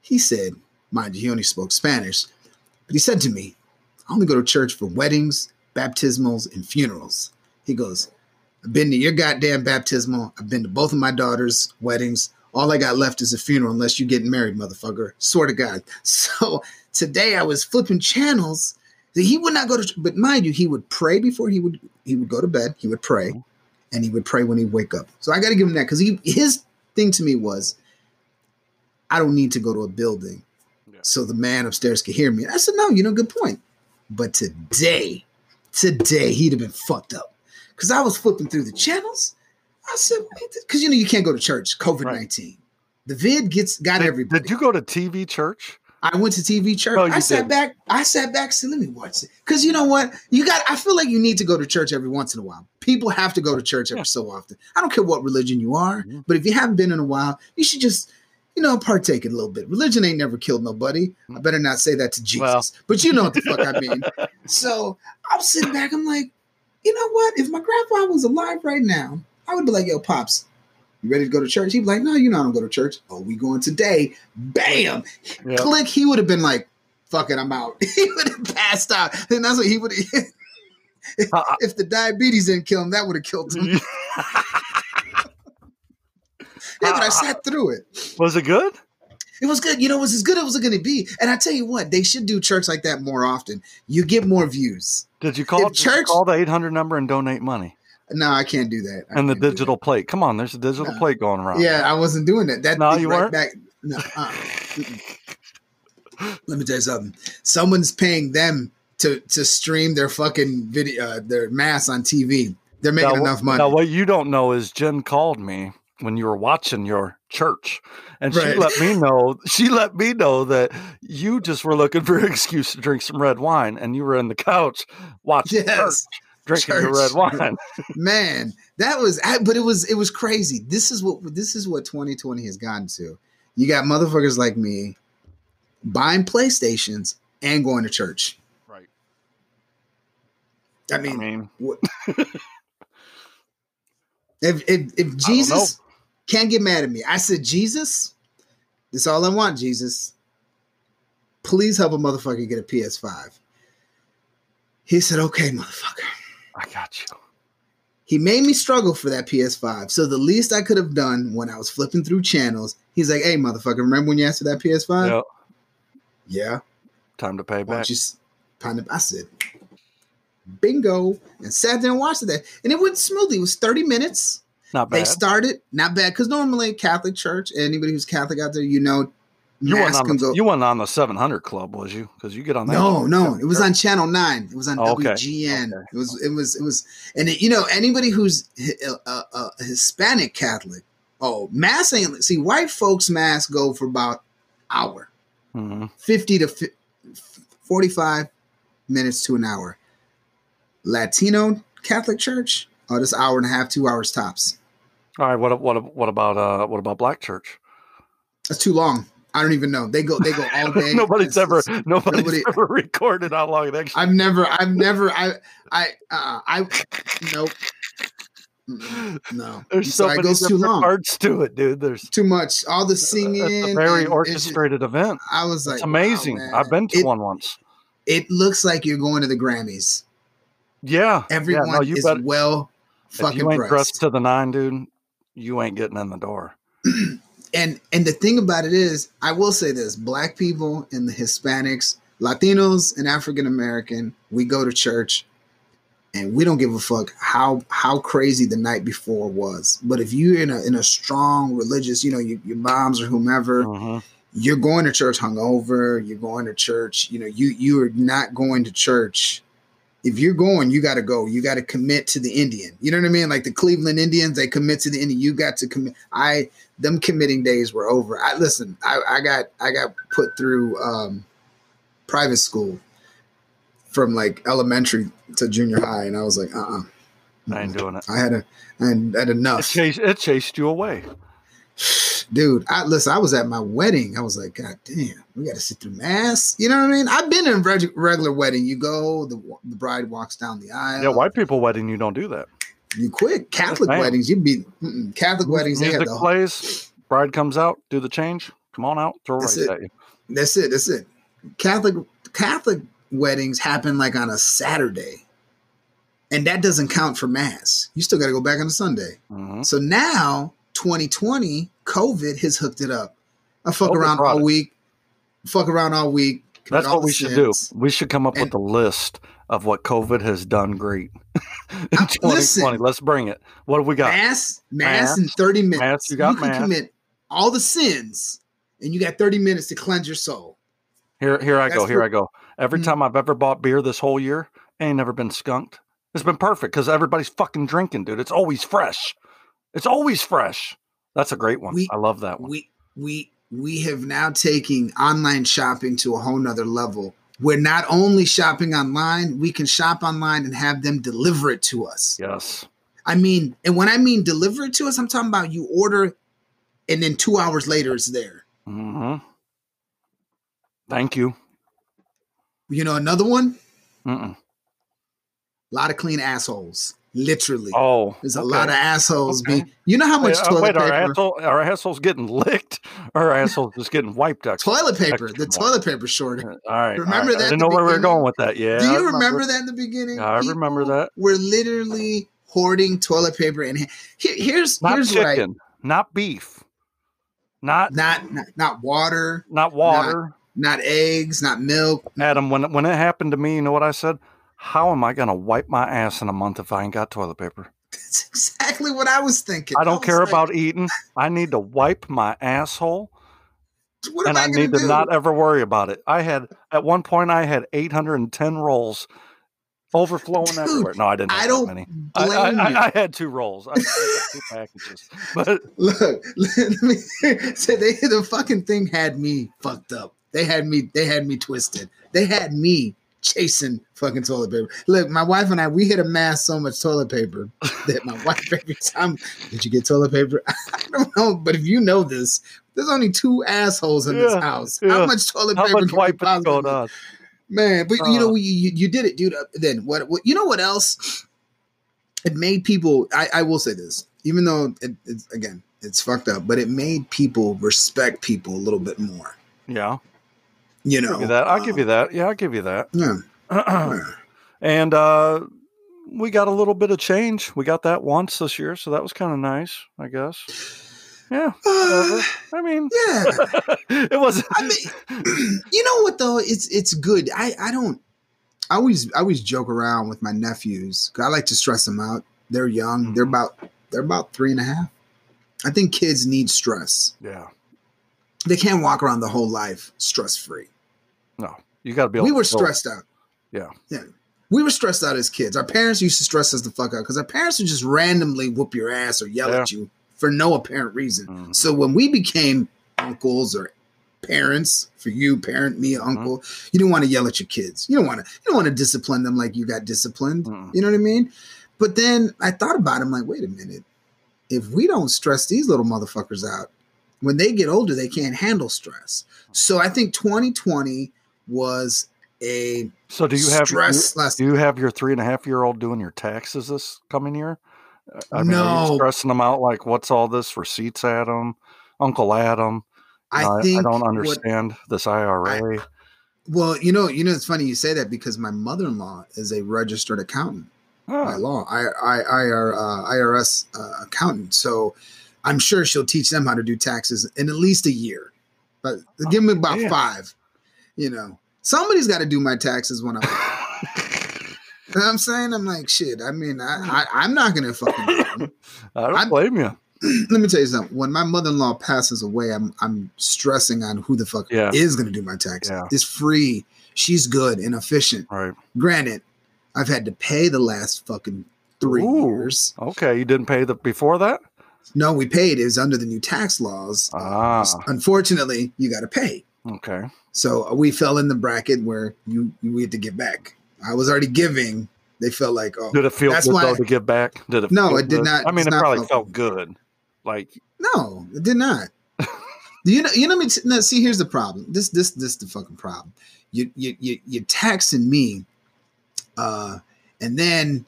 He said, mind you, he only spoke Spanish, but he said to me, I only go to church for weddings, baptismals, and funerals. He goes, I've been to your goddamn baptismal. I've been to both of my daughters' weddings. All I got left is a funeral, unless you're getting married, motherfucker. Swear to God. So today I was flipping channels. He would not go to, but mind you, he would pray before he would he would go to bed. He would pray, and he would pray when he wake up. So I got to give him that because he his thing to me was, I don't need to go to a building Yeah. so the man upstairs could hear me. I said, no, you know, good point. But today, today he'd have been fucked up because I was flipping through the channels. I said, because you know you can't go to church, COVID nineteen. Right. The vid gets got did, everybody. Did you go to TV church? I went to TV church. No, I sat didn't. back. I sat back. Said, "Let me watch it." Because you know what? You got. I feel like you need to go to church every once in a while. People have to go to church every yeah. so often. I don't care what religion you are, mm-hmm. but if you haven't been in a while, you should just, you know, partake a little bit. Religion ain't never killed nobody. I better not say that to Jesus. Well. But you know what the fuck I mean. So I'm sitting back. I'm like, you know what? If my grandpa was alive right now, I would be like, "Yo, pops, you ready to go to church? He'd be like, no, you know I don't go to church. Oh, we going today. Bam. Click. He would have been like, fuck it, I'm out. he would have passed out. And that's what he would have. if, uh, uh, if the diabetes didn't kill him, that would have killed him. yeah, but I uh, uh. sat through it. Was it good? It was good. You know, it was as good as it was going to be. And I tell you what, they should do church like that more often. You get more views. Did you call, church, you call the 800 number and donate money? No, I can't do that. I and the digital plate. Come on, there's a digital no. plate going around. Yeah, I wasn't doing that. That no, you right weren't. Back, no. Uh, Let me tell you something. Someone's paying them to to stream their fucking video, uh, their mass on TV. They're making now, enough money. Now, what you don't know is Jen called me when you were watching your church, and right. she let me know. She let me know that you just were looking for an excuse to drink some red wine, and you were in the couch watching yes. church drinking Church. your red wine. Man, that was but it was it was crazy. This is what this is what 2020 has gotten to. You got motherfuckers like me buying PlayStations and going to church. Right. I mean, I mean what, if if if Jesus can't get mad at me, I said Jesus, this all I want, Jesus. Please help a motherfucker get a PS5. He said, okay, motherfucker. I got you. He made me struggle for that PS5. So the least I could have done when I was flipping through channels, he's like, "Hey, motherfucker, remember when you asked for that PS5? Yep. Yeah. Time to pay back. You, time to, I said, bingo, and sat there and watched that, and it went smoothly. It was thirty minutes. Not bad. They started not bad because normally Catholic church, anybody who's Catholic out there, you know, you went on the, you went on the 700 club, was you? Because you get on that. No, no, it was on Channel Nine. It was on oh, okay. WGN. Okay. It was, it was, it was, and it, you know, anybody who's a, a, a, Hispanic Catholic, oh, mass ain't see white folks mass go for about hour, mm-hmm. 50 to 50, 45 minutes to an hour. Latino Catholic Church, oh, this hour and a half, two hours tops. All right. What what what about uh what about Black Church? That's too long. I don't even know. They go they go all day. nobody's ever it's, nobody's nobody, ever recorded how long it actually. I've never I've never I I uh, I nope. No, there's so, so many too long. parts to it, dude. There's too much. All the singing. It's a very orchestrated event. I was like, it's amazing. Wow, I've been to it, one once. It looks like you're going to the Grammys. Yeah, everyone yeah, no, you is better, well fucking. If you ain't dressed to the nine, dude, you ain't getting in the door. and and the thing about it is, I will say this: black people and the Hispanics, Latinos and African American, we go to church and we don't give a fuck how how crazy the night before was. But if you're in a in a strong religious, you know, your, your moms or whomever, uh-huh. you're going to church hungover. You're going to church. You know, you you are not going to church if you're going, you got to go. You got to commit to the Indian. You know what I mean? Like the Cleveland Indians, they commit to the Indian. You got to commit. I them committing days were over. I listen. I, I got I got put through um, private school from like elementary to junior high, and I was like, uh, uh-uh. I ain't doing it. I had a, I had enough. It chased, it chased you away dude, I listen. I was at my wedding. I was like, God damn, we got to sit through mass. You know what I mean? I've been in reg- regular wedding. You go, the the bride walks down the aisle. Yeah, white people wedding, you don't do that. You quit. Catholic yes, weddings, you'd be Catholic weddings. Music they have the plays. Bride comes out, do the change. Come on out, throw it. at you. That's it. That's it. Catholic Catholic weddings happen like on a Saturday. And that doesn't count for mass. You still got to go back on a Sunday. Mm-hmm. So now 2020, COVID has hooked it up. I fuck COVID around all week, fuck around all week. That's what we should do. We should come up and, with a list of what COVID has done great. in 2020. Listen, Let's bring it. What have we got? Mass, mass, mass in 30 minutes. Mass, you got you mass. commit all the sins and you got 30 minutes to cleanse your soul. Here, here I That's go. Here for, I go. Every Mm. time I've ever bought beer this whole year, ain't never been skunked. It's been perfect because everybody's fucking drinking, dude. It's always fresh. It's always fresh. That's a great one. We- I love that one. we we we have now taken online shopping to a whole nother level. We're not only shopping online, we can shop online and have them deliver it to us. yes. I mean, and when I mean deliver it to us, I'm talking about you order and then two hours later it's there. hmm Thank you. You know, another one, Mm-mm. a lot of clean assholes. Literally. Oh, There's a okay. lot of assholes. Okay. Be you know how much Wait, uh, toilet wait, our paper? asshole, our assholes getting licked, or our assholes just getting wiped? Extra, toilet paper. The toilet paper shortage. All right. Remember all right. that I didn't know where we were going with that. Yeah. Do you remember that in the beginning? I remember that. We're literally hoarding toilet paper and here, here's Not here's what I chicken, not beef, not not, not not water, not water. not eggs, not milk. Adam, when when it happened to me, you know what I said? How am I going to wipe my ass in a month if I ain't got toilet paper? That's exactly what I was thinking. I don't was care about eating. I need to wipe my asshole, what and I, gonna need to not ever worry about it. I had at one point I had 810 rolls overflowing Dude, everywhere. No, I didn't. Have I don't many. blame I, I, you. I, I had two rolls. I, I two packages, but Look, let me say they the fucking thing had me fucked up. They had me they had me twisted. They had me chasing fucking toilet paper. Look, my wife and I we hit amass so much toilet paper that my wife every time did you get toilet paper? I don't know, but if you know this, there's only two assholes in this house. yeah. How much toilet how paper much can wiping going on? Man, but you know Uh. you, you did it, dude. Uh, Then what, what? You know what else? It made people. I, I will say this, even though it, it's again it's fucked up, but it made people respect people a little bit more. Yeah, You I'll know give you that. I'll give you that. Yeah, I'll give you that. Yeah, yeah. and uh, we got a little bit of change. We got that once this year, so that was kind of nice, I guess. Yeah. Uh, I mean, yeah. it wasn't. I mean, you know what though? It's it's good. I I don't. I always I always joke around with my nephews. I like to stress them out. They're young. They're Mhm. about they're about three and a half. I think kids need stress. yeah, They can't walk around the whole life stress free. No, you got to be. Able We were stressed out. Yeah. Yeah. We were stressed out as kids. Our parents used to stress us the fuck out because our parents would just randomly whoop your ass or yell Yeah. at you for no apparent reason. Mhm. So when we became uncles or parents, for you, parent, me, Mm-hmm. uncle, you didn't want to yell at your kids. You don't want to you don't want to discipline them like you got disciplined. Mm-mm. You know what I mean? But then I thought about it. I'm like, wait a minute. If we don't stress these little motherfuckers out, when they get older, they can't handle stress. So I think 2020 was a So do you have stress do, do you have your three and a half year old doing your taxes this coming year? I mean, No. stressing them out like what's all this receipts, Adam, Uncle Adam? I I, think I don't what- understand this IRA. Well, you know, you know, it's funny you say that because my mother-in-law is a registered accountant by Oh, law, I, I, IR, uh, IRS uh, accountant. So I'm sure she'll teach them how to do taxes in at least a year. But give me about yeah. five. You know, somebody's got to do my taxes when I'm. You know I'm saying? I'm like, shit. I mean, I, I I'm not gonna fucking. I don't I'm- blame you. Let me tell you something. When my mother-in-law passes away, I'm I'm stressing on who the fuck Yeah. is gonna do my taxes. Yeah. It's free. She's good and efficient. Right. Granted, I've had to pay the last fucking three Ooh. years. Okay. You didn't pay the before that? No, we paid. It was under the new tax laws. Ah. Unfortunately, you got to pay. Okay. So we fell in the bracket where you, you we had to give back. I was already giving. They felt like, oh, Did it feel That's good why- though to give back? Did it? No, it did good? not- I mean, it probably felt felt good. Like no, it did not. you know, you know me. T- no, see, here's the problem. This, this, this, the fucking problem. You, you, you, you're taxing me, uh, and then th-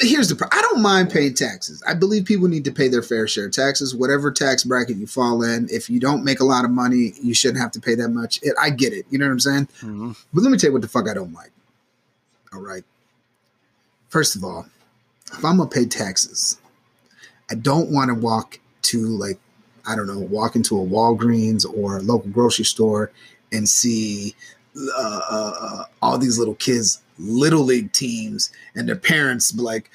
here's the problem. I don't mind paying taxes. I believe people need to pay their fair share of taxes, whatever tax bracket you fall in. If you don't make a lot of money, you shouldn't have to pay that much. It, I get it. You know what I'm saying? mhm. But let me tell you what the fuck I don't like. All right. First of all, if I'm gonna pay taxes, I don't want to walk to like I don't know, walk into a Walgreens or a local grocery store and see uh, uh, uh, all these little kids, little league teams, and their parents be like,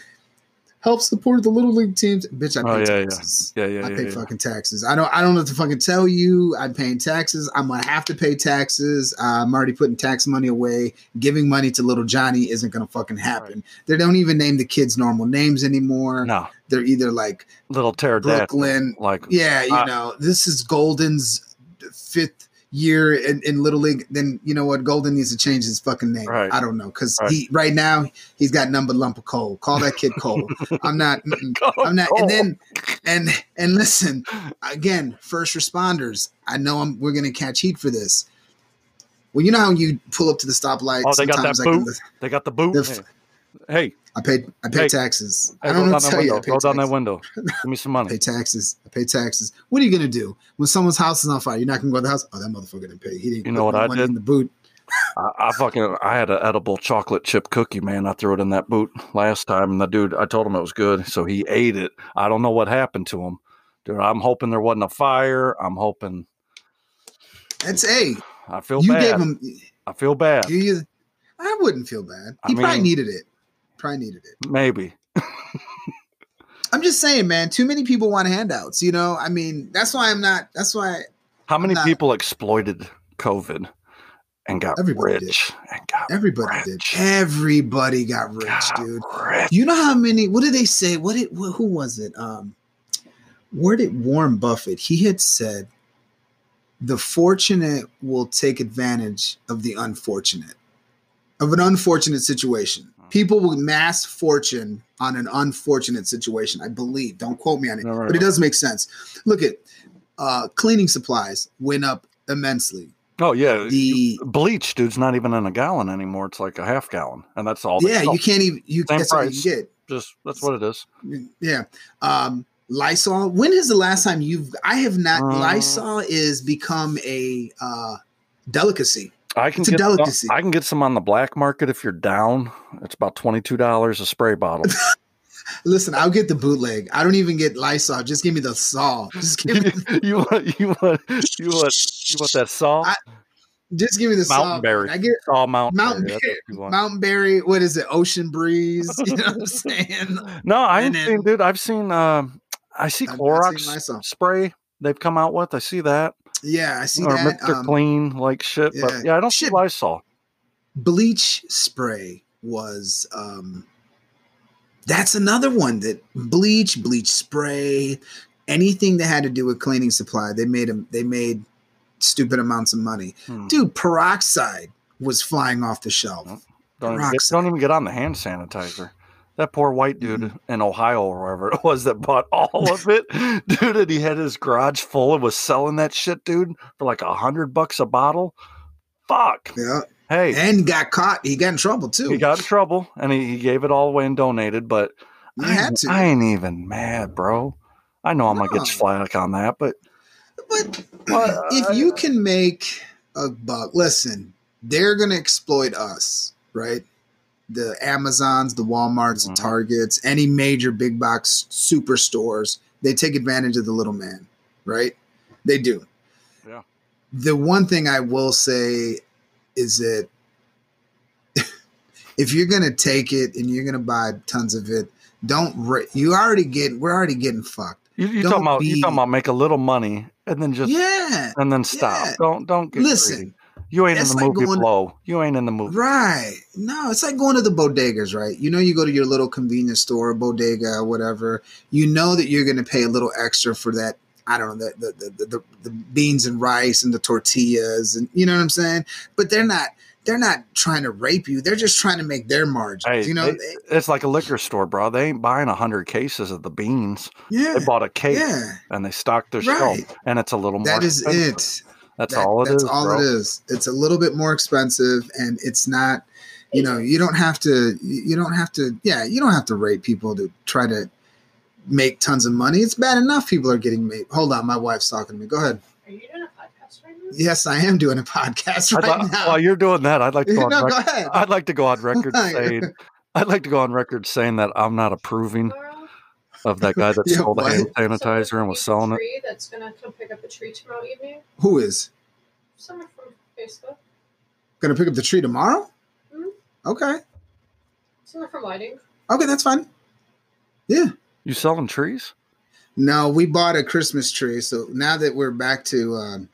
help support the little league teams. Bitch, I pay Oh, yeah, yeah. taxes. Yeah, yeah, I yeah. pay yeah. fucking taxes. I don't. I don't know what to fucking tell you. I'm paying taxes. I'm gonna have to pay taxes. Uh, I'm already putting tax money away. Giving money to little Johnny isn't gonna fucking happen. They don't even name the kids normal names anymore. No, They're either like little pterodactyl. Brooklyn. Like, Yeah, you Uh, know, this is Golden's fifth year in, in Little League. Then you know what? Golden needs to change his fucking name. Right. I don't know because Right. he right now he's got number lump of coal. Call that kid Cole. I'm not. I'm not. And then and and listen again, first responders. I know I'm. We're gonna catch heat for this. Well, you know how you pull up to the stoplight. Oh, they got that boot? the- they got the boot. The hey, I pay. I pay Hey. taxes. hey, I don't know what to that tell you. I window. pay Roll down that window. Give me some I money. pay taxes. I pay taxes. What are you gonna do when someone's house is on fire? You're not gonna go to the house. Oh, that motherfucker didn't pay. He didn't. You know what no I did? in the boot. I, I fucking I had an edible chocolate chip cookie, man. I threw it in that boot last time, and the dude I told him it was good, so he ate it. I don't know what happened to him, dude. I'm hoping there wasn't a fire. I'm hoping. That's a. I feel You bad. gave him. I feel bad. You, I wouldn't feel bad. I He probably needed it. Probably needed it. Maybe. I'm just saying, man. Too many people want handouts. You know. I mean, that's why I'm not. That's why How many not- people exploited COVID and got Everybody did. rich and got everybody rich. did. Everybody got rich, got dude. rich. You know how many? What did they say? What did? Wh- who was it? Um, where did Warren Buffett? He had said, "The fortunate will take advantage of the unfortunate, of an unfortunate situation. People will mass fortune on an unfortunate situation. I believe. Don't quote me on it, No, right, but it does make sense. Look at uh, cleaning supplies went up immensely. Oh yeah, The bleach, dude's not even in a gallon anymore. It's like a half gallon, and that's all. yeah, you can't even. You Same that's all you get. just that's what it is. Yeah. Um, Lysol. When is the last time you've? I have not. Uh, Lysol is become a uh, delicacy. I can It's a get some- delicacy. I can get some on the black market if you're down. It's about twenty two dollars a spray bottle. Listen, I'll get the bootleg. I don't even get Lysol. Just give me the saw. Just give me. you want you want you want you want that salt? I- Just give me the Mountain saw. berry. I get All mountain. Mountain Berry, Berry- what you want. Mountain Berry. What is it? Ocean Breeze. You know what I'm saying? No, I ain't seen, dude. I've seen. Um, I see Clorox spray they've come out with. I see that. Yeah, I see or that. Mister Um, Clean like shit. yeah. But yeah, I don't see Shit. Lysol. bleach spray was um that's another one that bleach bleach spray anything that had to do with cleaning supply they made them they made stupid amounts of money Hmm. dude peroxide was flying off the shelf Don't even, get, don't even get on the hand sanitizer. That poor white dude in Ohio or wherever it was that bought all of it, dude, and he had his garage full and was selling that shit, dude, for like a hundred bucks a bottle. Fuck. yeah Hey, and got caught he got in trouble too he got in trouble and he, he gave it all away and donated, but you I, had ain't- to I ain't even mad, bro. I know I'm gonna No. get flack on that, but but if uh, you can make a buck listen they're gonna exploit us right the amazons the walmarts Mhm. the targets any major big box superstores they take advantage of the little man right they do Yeah. the one thing i will say is that if you're gonna take it and you're gonna buy tons of it don't ra- you already get we're already getting fucked you, you talking about you be- talking about make a little money and then just yeah and then stop. Yeah. Don't don't get Listen, greedy. You ain't in the like movie going- blow. You ain't in the movie. Right. No, it's like going to the bodegas, right? You know, you go to your little convenience store, bodega, whatever. You know that you're going to pay a little extra for that. I don't know the the, the the the beans and rice and the tortillas, and you know what I'm saying. But they're not they're not trying to rape you. They're just trying to make their margins. Hey, you know? It's like a liquor store, bro. They ain't buying a hundred cases of the beans. yeah. They bought a case Yeah. and they stocked their Right. shelf, and it's a little more. That is expensive. it. That's That- all it that's is, all bro. it is. It's a little bit more expensive, and it's not. You know, you don't have to. You don't have to. Yeah, you don't have to rate people to try to make tons of money. It's bad enough people are getting made. Hold on, my wife's talking to me. Go ahead. Are you doing a podcast right now? Yes, I am doing a podcast right li- now. While you're doing that, I'd like to go no, on go record. ahead. I'd like to go on record saying, I'd like to go on record saying that I'm not approving Tomorrow? Of that guy that Yeah, sold the what? hand Someone sanitizer and was picked a selling it. tree That's gonna come pick up a tree tomorrow evening. Who is Someone from Facebook. gonna pick up the tree tomorrow? Mhm. Okay. Someone from lighting. Okay, that's fine. Yeah. You selling trees? No, we bought a Christmas tree. So now that we're back to um,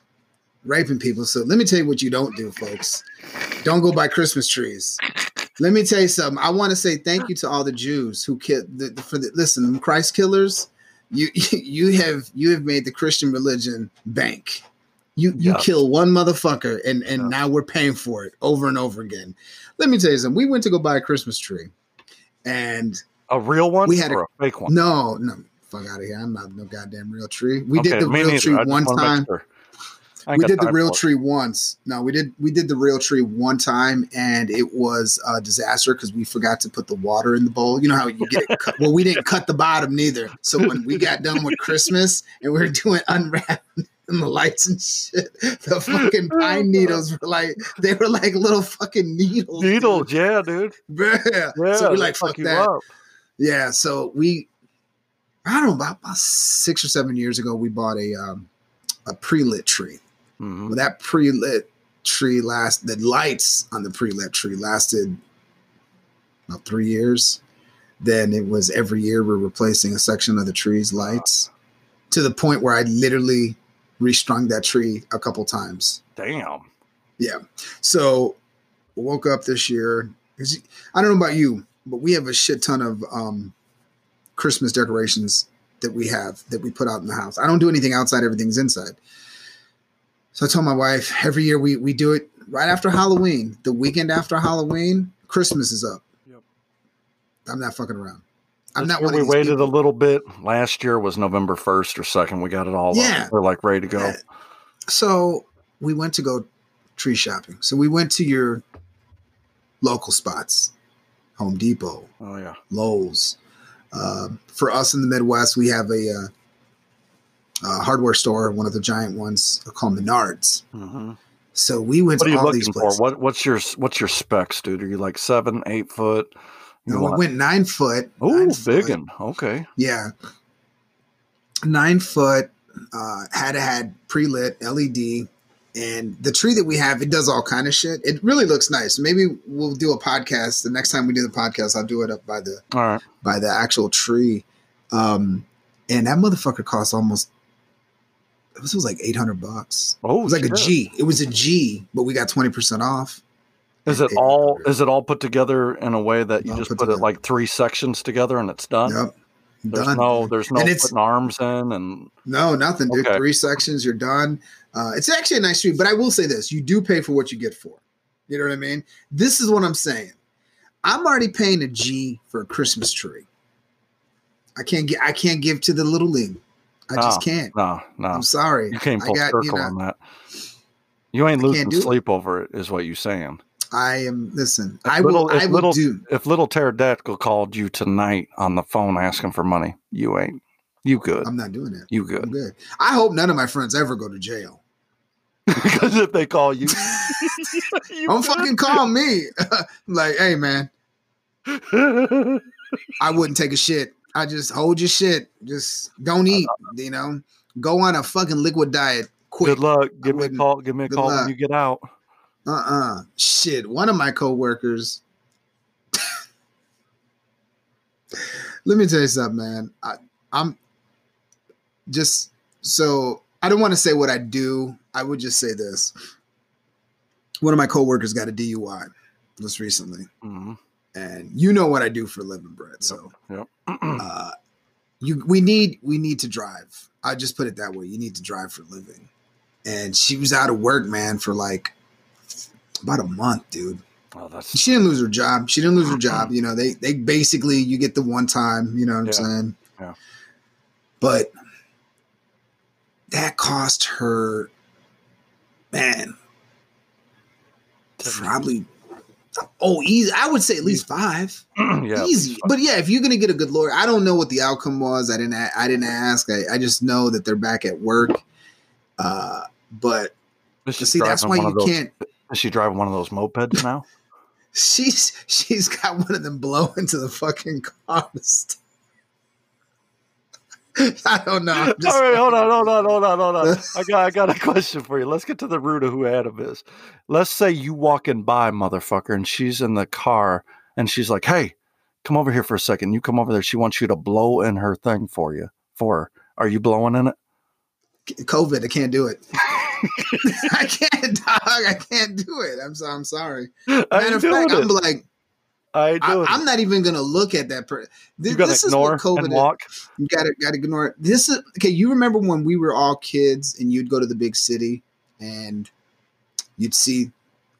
raping people, so let me tell you what you don't do, folks. Don't go buy Christmas trees. Let me tell you something. I want to say thank you to all the Jews who killed the, for the listen, Christ killers. You you have you have made the Christian religion bank. You you Yeah. kill one motherfucker and and Yeah. now we're paying for it over and over again. Let me tell you something. We went to go buy a Christmas tree, and A real one We had a- or a, fake one? no, no, fuck out of here. I'm not no goddamn real tree. We Okay, did the real neither. tree I one time. sure. We did the real tree once. No, we did we did the real tree one time, and it was a disaster because we forgot to put the water in the bowl. You know how you get it cut? Well, we didn't cut the bottom neither. So when we got done with Christmas and we were doing unwrapping and the lights and shit, the fucking pine needles were like they were like little fucking needles. dude. Needles, yeah, dude. Yeah. Yeah, so we like fuck you that. up. Yeah, so we, I don't know, about, about six or seven years ago, we bought a um, a pre lit tree. Mhm. Well, that pre lit tree last the lights on the pre lit tree lasted about three years. Then it was every year we're replacing a section of the tree's lights to the point where I literally restrung that tree a couple times. Damn. Yeah. So woke up this year. I don't know about you, but we have a shit ton of um, Christmas decorations that we have that we put out in the house. I don't do anything outside; everything's inside. So I told my wife every year we we do it right after Halloween. The weekend after Halloween, Christmas is up. Yep. I'm not fucking around. I'm This not year one of we these waited people. a little bit. Last year was November 1st or 2nd. We got it all Yeah. up. We're like ready to go. Yeah. So we went to go tree shopping. So we went to your local spots, Home Depot, Oh, yeah. Lowe's. Um, for us in the Midwest, we have a, uh, a hardware store, one of the giant ones called Menards. hmm So we went What are you all looking for? What What's your What's your specs, dude? Are you like seven, eight foot? You No, we want- went nine foot. Oh, big one. Okay. Yeah, nine foot. Uh, had had pre lit LED, and the tree that we have, it does all kind of shit. It really looks nice. Maybe we'll do a podcast. The next time we do the podcast, I'll do it up by the All right. by the actual tree. Um, and that motherfucker cost almost. It was, like eight hundred bucks. Oh, It was like a shit. G. It was a G, but we got twenty percent off. Is it all? Is it all put together in a way that you All just put put it like three sections together and it's done? Yep. There's Done. no. There's no putting arms in and No, nothing, dude. Okay. Three sections, you're done. Uh, it's actually a nice tree, but I will say this: you do pay for what you get for. You know what I mean? This is what I'm saying. I'm already paying a G for a Christmas tree. I can't get. I can't give to the little league. I just can't. no, no. I'm sorry. You can't I pull got, you circle know, on that. You ain't losing do it. sleep over it, is what you saying. I am. Listen, If I little- will. if I will little- do. If little pterodactyl called you tonight on the phone asking for money, you ain't. You good. I'm not doing that. You good. I'm good. good. I hope none of my friends ever go to jail. Because if they call you, you Don't fucking call me. like, hey man. I wouldn't take a shit. I just hold your shit. Just don't eat. You know, go on a fucking liquid diet quick. Good luck. Give me a call. Give me a Good call when you get out. Uh uh Shit. One of my coworkers. Let me tell you something, man. I, I'm just so I don't want to say what I do. I would just say this. One of my coworkers got a DUI just recently, hmm and you know what I do for a living, Brett. So Yep. uh, you we need we need to drive. I just put it that way. You need to drive for a living. And she was out of work, man, for like about a month, dude. oh, that's She didn't lose her job. She didn't lose her job. You know, they they basically you get the one time, you know what I'm Yeah. saying? Yeah. But that cost her man probably oh easy. I would say at least five yeah. easy. But yeah, if you're gonna get a good lawyer, I don't know what the outcome was. I didn't. I didn't ask. I, I just know that they're back at work. Uh, but see, that's why you those- can't. Is she driving one of those mopeds now? She's she's got one of them blow into the fucking cars. I don't know. Just- All right, hold on, hold on, hold on, hold on. I got, I got a question for you. Let's get to the root of who Adam is. Let's say you walking by, motherfucker, and she's in the car, and she's like, "Hey, come over here for a second. You come over there. She wants you to blow in her thing for you. For her. Are you blowing in it? COVID, I can't do it. I can't, dog. I can't do it. I'm so I'm sorry. Matter of fact, I'm like, I doing I'm not even gonna look at that person. You gotta this is ignore what COVID and is. walk. You gotta gotta ignore it. This is okay. You remember when we were all kids and you'd go to the big city and you'd see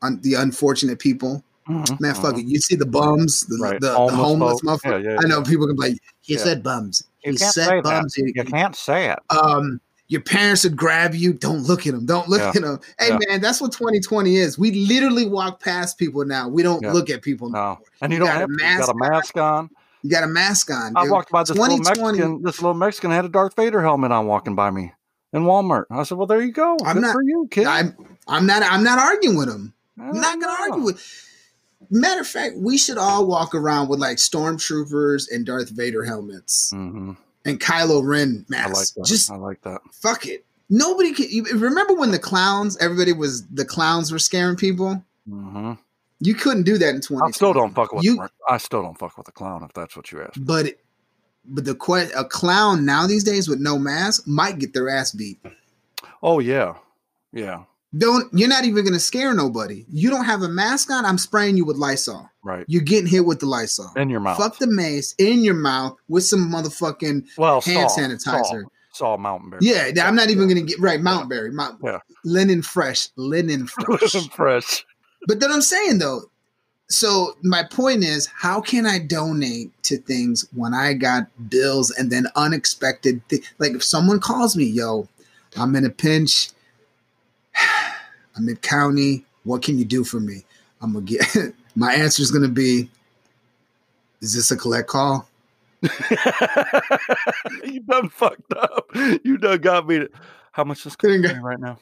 un- the unfortunate people. Mhm, Man, fuck mhm. it. You'd see the bums, the, Right. the, Homeless the homeless motherfuckers. Yeah, yeah, I know people can be like, he Yeah. said bums. He said bums. He- You can't say it. um your parents would grab you don't look at them don't look Yeah. at them hey Yeah. man that's what 2020 is we literally walk past people now we don't Yeah. look at people No. And you, You don't got a have to. You got a mask mask on. you got a mask on I walked by this little Mexican. This little Mexican had a Darth Vader helmet on walking by me in Walmart. I said, "Well, there you go. I'm Good not- for you, kid." I'm, I'm not i'm not arguing with him i'm not gonna argue with matter of fact we should all walk around with like stormtroopers and darth vader helmets Mhm. And kylo ren I like that. just I like that. fuck it nobody can you remember when the clowns everybody was the clowns were scaring people hmm you couldn't do that in twenty. I still don't fuck with. You- the, I still don't fuck with the clown if that's what you ask. But but the que- a clown now these days with no mask might get their ass beat. Oh yeah, yeah, Don't you're not even gonna scare nobody. You don't have a mask on. I'm spraying you with Lysol. Right. You're getting hit with the Lysol. In your mouth. Fuck the mace in your mouth with some motherfucking well, hand Saul, sanitizer. Saul, Saul Mountain Bear. yeah. I'm not even gonna get right. Mount Berry, Mount Yeah. linen fresh, linen fresh. Linen fresh. But then I'm saying though, so my point is, how can I donate to things when I got bills and then unexpected? Th- like if someone calls me, yo, I'm in a pinch, I'm in county. What can you do for me? I'm gonna get. my answer is gonna be, is this a collect call? you done fucked up. You done got me. To, how much is Couldn't costing go- me right now?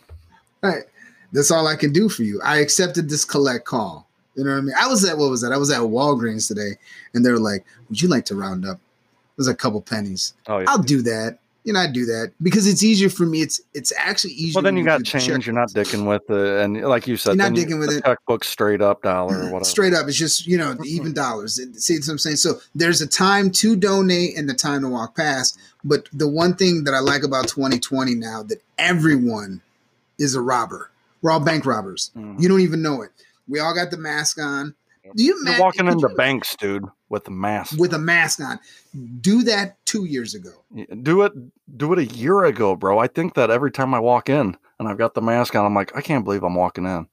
Right. That's all I can do for you. I accepted this collect call. You know what I mean? I was at what was that? I was at Walgreens today, and they were like, "Would you like to round up?" It was a couple pennies. Oh yeah. I'll do that. You know, I do that because it's easier for me. It's it's actually easier. well, then you got change. check. You're not dicking with it, and like you said, You're not then you- with it. Checkbook straight up dollar or whatever. Straight up, it's just you know even dollars. See what I'm saying? So there's a time to donate and the time to walk past. But the one thing that I like about 2020 now that everyone is a robber. We're all bank robbers. Mhm. You don't even know it. We all got the mask on. Do you You're walking into you- banks, dude, with a mask. with a mask on? Do that two years ago. Do it. Do it a year ago, bro. I think that every time I walk in and I've got the mask on, I'm like, I can't believe I'm walking in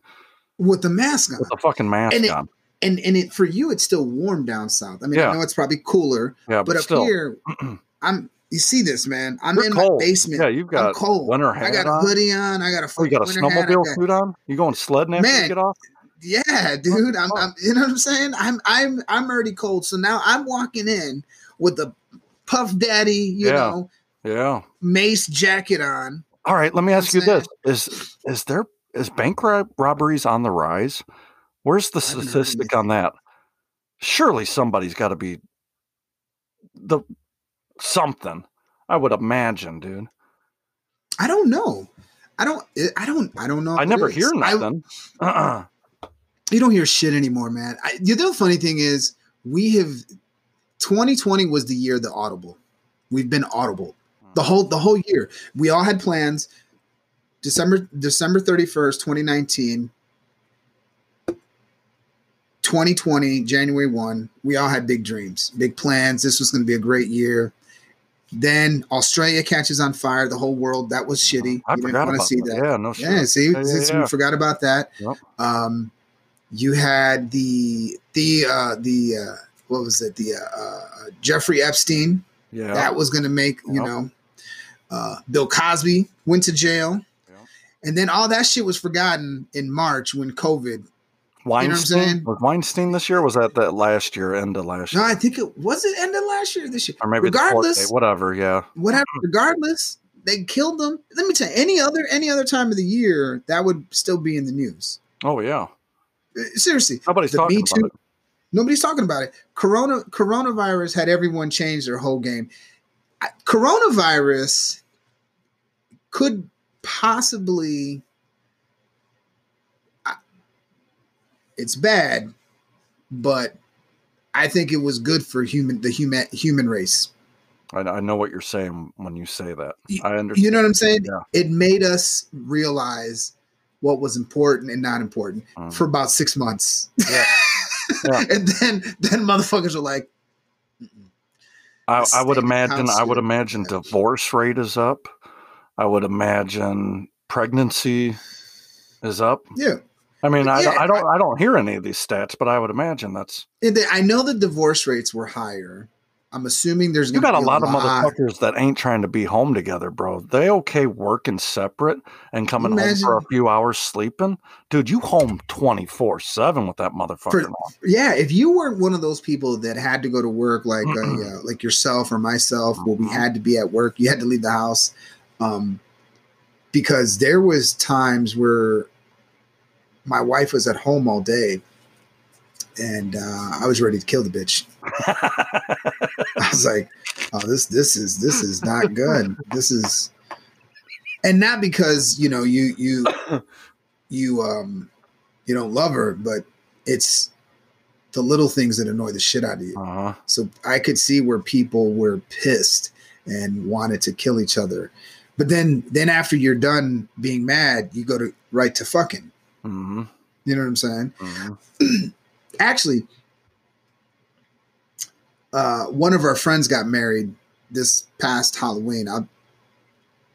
With the mask on. with the fucking mask And it- on. and and it for you it's still warm down south. I mean, Yeah. I know it's probably cooler, Yeah, but but, up still, here, I'm. You see this, man? I'm You're in cold. my basement. Yeah, you've I'm got cold. winter hat. I got a hoodie on. I got a Oh, you got a winter hat. Snowmobile suit on? You going sledding after Man. you get off? Yeah, dude. I'm, I'm. You know what I'm saying? I'm. I'm. I'm already cold. So now I'm walking in with the Puff Daddy, you Yeah. know, Yeah. Mace jacket on. All right. Let me ask you I'm this: Is is there is bank rob- robberies on the rise? Where's the I haven't heard statistic on that? Surely somebody's got to be the something. I would imagine, dude. I don't know. I don't. I don't. I don't know. I never hear is. I- nothing. uh-uh. You don't hear shit anymore, man. I, the other funny thing is we have 2020 was the year the audible. We've been audible the whole the whole year. We all had plans. December December 31st, 2019. 2020, January 1, we all had big dreams, big plans. This was going to be a great year. Then Australia catches on fire. The whole world, that was shitty. I You didn't forgot wanna about see that. Yeah, no shit. yeah, see, Yeah, yeah, yeah. we forgot about that. Yep. Um, you had the the uh, the uh, what was it? The uh, uh, Jeffrey Epstein Yeah. that was going to make you Yep. know. Uh, Bill Cosby went to jail, Yep. and then all that shit was forgotten in March when COVID. Weinstein saying? was Weinstein this year? or Was that that last year? End of last year? No, I think it was it end of last year. or This year, or maybe the regardless- day, whatever. Yeah. whatever. Regardless, they killed them. Let me tell you, any other any other time of the year, that would still be in the news. Oh yeah. Uh, Seriously, Nobody's The talking Me about Too- it. Nobody's talking about it. Corona coronavirus had everyone change their whole game. I- Coronavirus could possibly I- it's bad, but I think it was good for human the human human race. I, I know what you're saying when you say that. You- I understand. You know what I'm saying? Yeah. It made us realize what was important and not important Mhm. for about six months. Yeah. Yeah. and then then motherfuckers are like, I, I would imagine. I would imagine divorce rate is up. I would imagine pregnancy is up. yeah. I mean, I, Yeah, I don't. I don't hear any of these stats, but I would imagine that's. I know the divorce rates were higher. I'm assuming there's You got a lot of motherfuckers that ain't trying to be home together, bro. They okay working separate and coming home for a few hours sleeping, dude. You home twenty four seven with that motherfucker. For- Yeah, if you weren't one of those people that had to go to work like uh, yeah, like yourself or myself, where we had to be at work, you had to leave the house, um, because there was times where my wife was at home all day, and uh, I was ready to kill the bitch. I was like, "Oh, this this is this is not good. This is," and not because you know you you you um you don't love her, but it's the little things that annoy the shit out of you. uh-huh. So I could see where people were pissed and wanted to kill each other. But then then after you're done being mad, you go to right to fucking. hmm You know what I'm saying? hmm Actually, uh, one of our friends got married this past Halloween. I'll,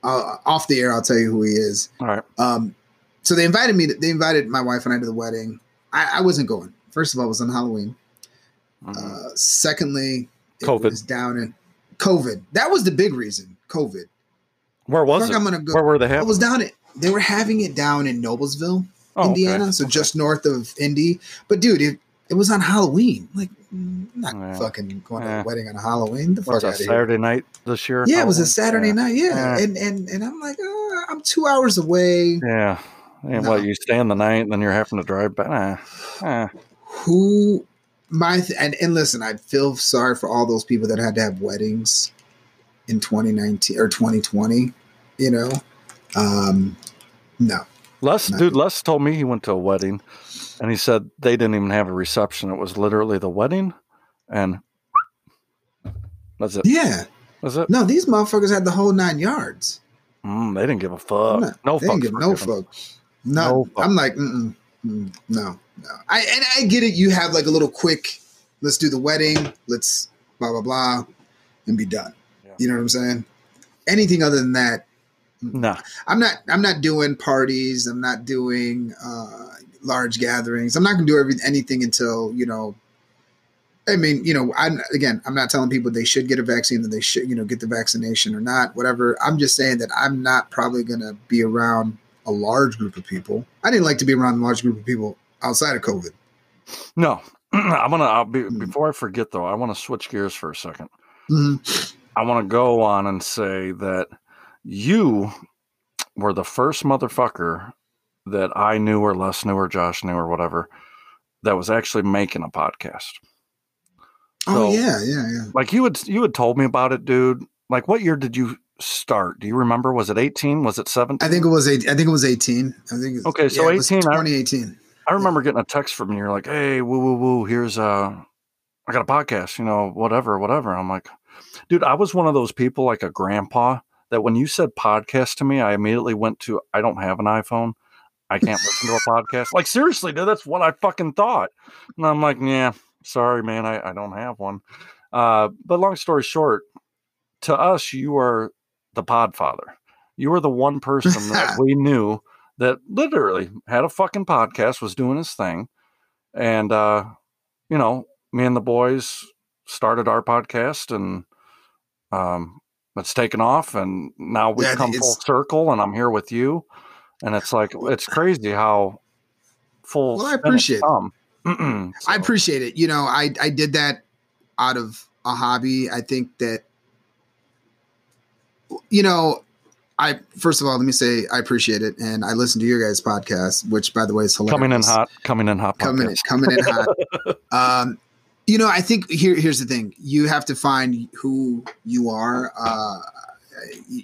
I'll, off the air, I'll tell you who he is. All right. Um, so they invited me. To, they invited my wife and I to the wedding. I, I wasn't going. First of all, it was on Halloween. Mhm. Uh, secondly, COVID. was down in COVID. That was the big reason. COVID. Where was it? I'm gonna go. Where were they I having? was down it. They were having it down in Noblesville, Oh, okay. Indiana, so Okay. just north of Indy. But dude, it it was on Halloween. Like, I'm not Yeah. fucking going to Yeah. a wedding on Halloween. The Was fuck it out of here. Saturday night this year? Yeah, it was a Saturday Yeah. night. Yeah, and and and I'm like, oh, I'm two hours away. Yeah. And No. what you stay in the night, and then you're having to drive back. Eh. Who my th- and and listen, I feel sorry for all those people that had to have weddings in 2019 or 2020. You know, um, no. Les, dude, Les told me he went to a wedding, and he said they didn't even have a reception. It was literally the wedding, and that's it. Yeah, That's it. no. These motherfuckers had the whole nine yards. Mm, they didn't give a fuck. No, no they didn't give no fuck. No, No fuck. I'm like, mm-mm, mm, no, no. I and I get it. You have like a little quick. Let's do the wedding. Let's blah blah blah, and be done. Yeah. You know what I'm saying? Anything other than that, Nah. I'm not. I'm not doing parties. I'm not doing uh, large gatherings. I'm not going to do every, anything until you know. I mean, you know, I'm again. I'm not telling people they should get a vaccine, that they should, you know, get the vaccination or not, whatever. I'm just saying that I'm not probably going to be around a large group of people. I didn't like to be around a large group of people outside of COVID. No. I'm gonna. I'll be, Mm. before I forget though. I want to switch gears for a second. Mhm. I want to go on and say that you were the first motherfucker that I knew or Les knew or Josh knew or whatever that was actually making a podcast. Oh yeah, yeah, yeah. Like you had you had told me about it, dude. Like what year did you start? Do you remember? Was it 18? Was it 17? I think it was eight. I think it was 18. I think. Okay, so yeah, it was 18, I- 2018. I remember getting a text from you. You're like, "Hey, woo woo woo, here's uh I got a podcast, you know, whatever, whatever." I'm like, "Dude, I was one of those people like a grandpa that when you said podcast to me, I immediately went to I don't have an iPhone. I can't listen to a podcast. Like seriously, dude, that's what I fucking thought. And I'm like, "Yeah, sorry, man, I, I don't have one." Uh, but long story short, to us, you are the podfather. You were the one person that we knew that literally had a fucking podcast, was doing his thing. And, uh, you know, me and the boys started our podcast and um, it's taken off. And now we've Yeah, come full circle and I'm here with you. And it's like, it's crazy how full. Well, I appreciate it. come. I appreciate it. You know, I I did that out of a hobby. I think that you know, I first of all, let me say I appreciate it, and I listen to your guys' podcast, which by the way is hilarious. coming in hot, coming in hot. coming in, podcast. coming in hot. um, you know, I think here here's the thing: you have to find who you are. Uh,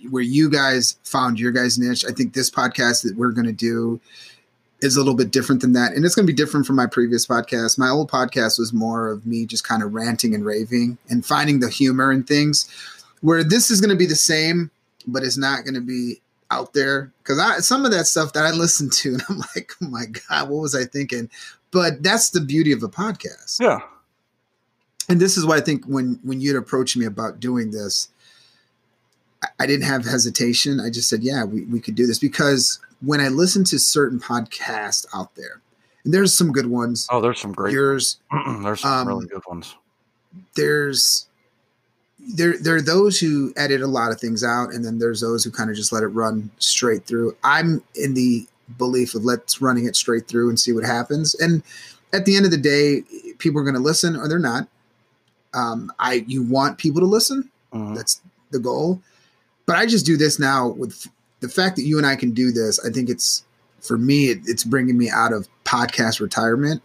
where you guys found your guys' niche. I think this podcast that we're going to do is a little bit different than that. And it's going to be different from my previous podcast. My old podcast was more of me just kind of ranting and raving and finding the humor in things, where this is going to be the same, but it's not going to be out there because I some of that stuff that I listen to and I'm like, oh my god, what was I thinking? But that's the beauty of a podcast. Yeah. And this is why I think when when you'd approached me about doing this, I, I didn't have hesitation. I just said, yeah, we, we could do this because when I listen to certain podcasts out there, and there's some good ones. Oh, there's some great. Yours, there's some um, really good ones. there's there there are those who edit a lot of things out, and then there's those who kind of just let it run straight through. I'm in the belief of let's running it straight through and see what happens. And at the end of the day, people are going to listen or they're not. Um, I you want people to listen. Mhm. That's the goal. But I just do this now with the fact that you and I can do this. I think it's for me, it, it's bringing me out of podcast retirement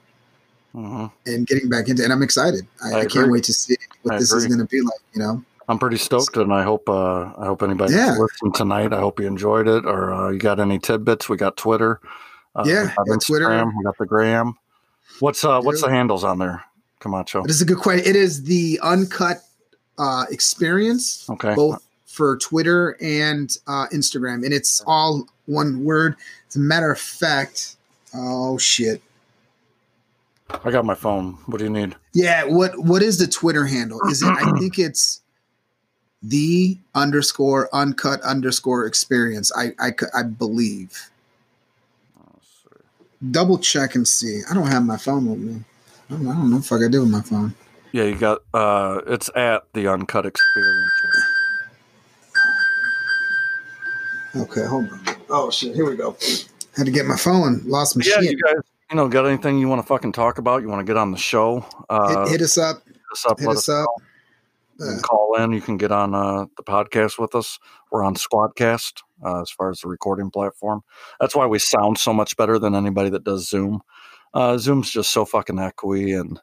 Mhm. and getting back into. And I'm excited. I, I I, can't wait to see what I this is going to be like. You know, I'm pretty stoked, and I hope uh, I hope anybody Yeah. tonight. I hope you enjoyed it, or uh, you got any tidbits. We got Twitter. Uh, Yeah, we got got Twitter. Instagram, We got the Gram. What's uh What's the handles on there, Camacho? it's a good question. It is the uncut uh, experience, Okay. both for Twitter and uh, Instagram, and it's all one word. As a matter of fact, oh shit. I got my phone. What do you need? Yeah, what what is the Twitter handle? Is it? I think it's the underscore uncut underscore experience. I I, I believe. Double check and see. I don't have my phone with me. I don't, know if I do with my phone. Yeah, you got. uh It's at the Uncut Experience. Okay, hold on. Oh shit, here we go. Had to get my phone. Lost my Yeah, shit. you guys. You know, got anything you want to fucking talk about? You want to get on the show? Uh, hit, hit us up. hit us up. Hit let us up. Uh, call in. You can get on uh, the podcast with us. We're on Squadcast uh, as far as the recording platform. That's why we sound so much better than anybody that does Zoom. Uh, Zoom's just so fucking echoey and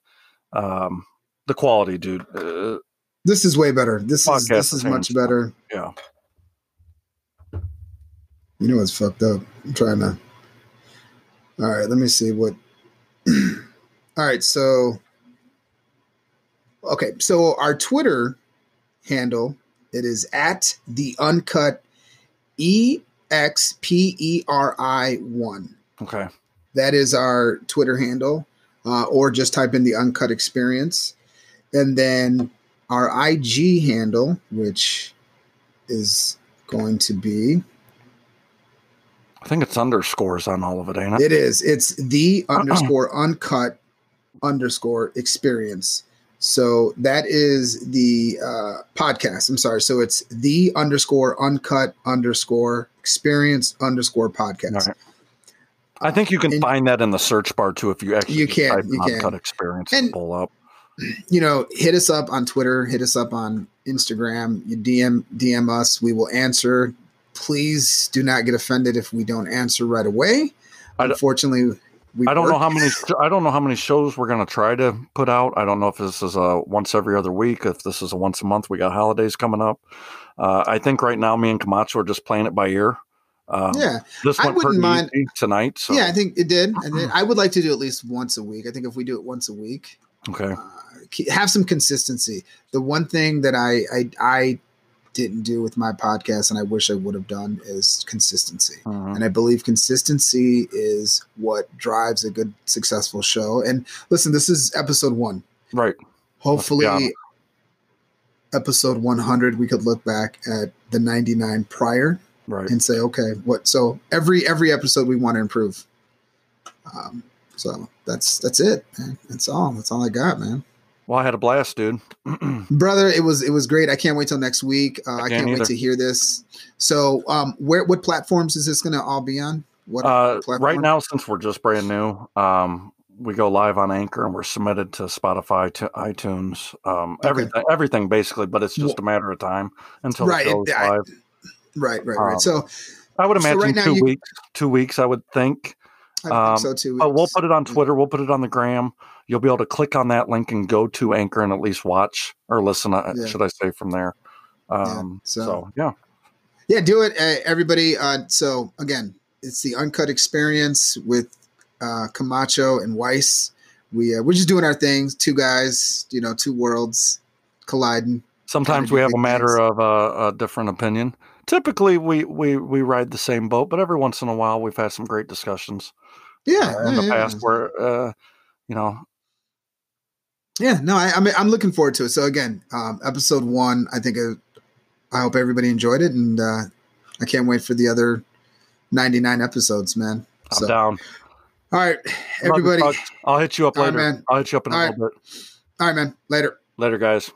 um, the quality, dude. Uh, this is way better. This is this is much better. yeah. You know what's fucked up? I'm trying to. All right, let me see what. All right, so. Okay, so our Twitter handle it is at the uncut e x p e r i one. Okay. That is our Twitter handle, uh, or just type in the uncut experience, and then our IG handle, which is going to be I think it's underscores on all of it, ain't it? It is. It's the underscore uncut underscore experience. So that is the uh, podcast. I'm sorry. So it's the underscore uncut underscore experience underscore podcast. All right. I think you can And- find that in the search bar too if you actually You can, type you can. Experience And- and pull up. You know, hit us up on Twitter, hit us up on Instagram, you DM DM us. We will answer. Please do not get offended if we don't answer right away. Unfortunately, we I don't know how many. I don't know how many shows we're gonna try to put out. I don't know if this is a once every other week. If this is a once a month. We got holidays coming up. Uh, I think right now me and Camacho are just playing it by ear. Um, Yeah. this I wouldn't mind- tonight. So Yeah, I think it did. And then I would like to do at least once a week. I think if we do it once a week, okay. uh, have some consistency. The one thing that I, I I didn't do with my podcast, and I wish I would have done, is consistency. Mhm. And I believe consistency is what drives a good, successful show. And listen, this is episode one. Right. Hopefully, episode 100, we could look back at the 99 prior Right. and say, okay, what? So every every episode we want to improve. Um, so that's that's it, man. That's all. That's all I got, man. Well, I had a blast, dude. brother it was it was great i can't wait till next week uh, i can't can't wait to hear this so um where what platforms is this gonna all be on what Uh, right now, since we're just brand new, um, we go live on Anchor and we're submitted to Spotify, to iTunes, um, Okay. everything, everything basically. But it's just a matter of time until Right, it goes I- live. Right right right um, so I would so imagine right two you- weeks. Two weeks, I would think. i think um, so too we'll put it on Twitter. We'll put it on the gram. You'll be able to click on that link and go to Anchor and at least watch or listen. uh, Yeah. Should I say from there? Um, so- so. yeah, yeah do it uh, everybody uh so again it's the uncut experience with uh, Camacho and Weiss. We uh, we're just doing our things. Two guys, you know, two worlds colliding. Sometimes we have a matter things. of uh, a different opinion. Typically, we, we we ride the same boat, but every once in a while, we've had some great discussions Yeah, uh, in yeah, the yeah. past where, uh, you know, Yeah, no, I, I mean, I'm looking forward to it. So again, um, episode one, I think uh, I hope everybody enjoyed it, and uh, I can't wait for the other 99 episodes, man. I'm So, down. all right, everybody. I'll hit you up All right, later. man. I'll hit you up in a All little bit. All right, man. Later. Later, guys.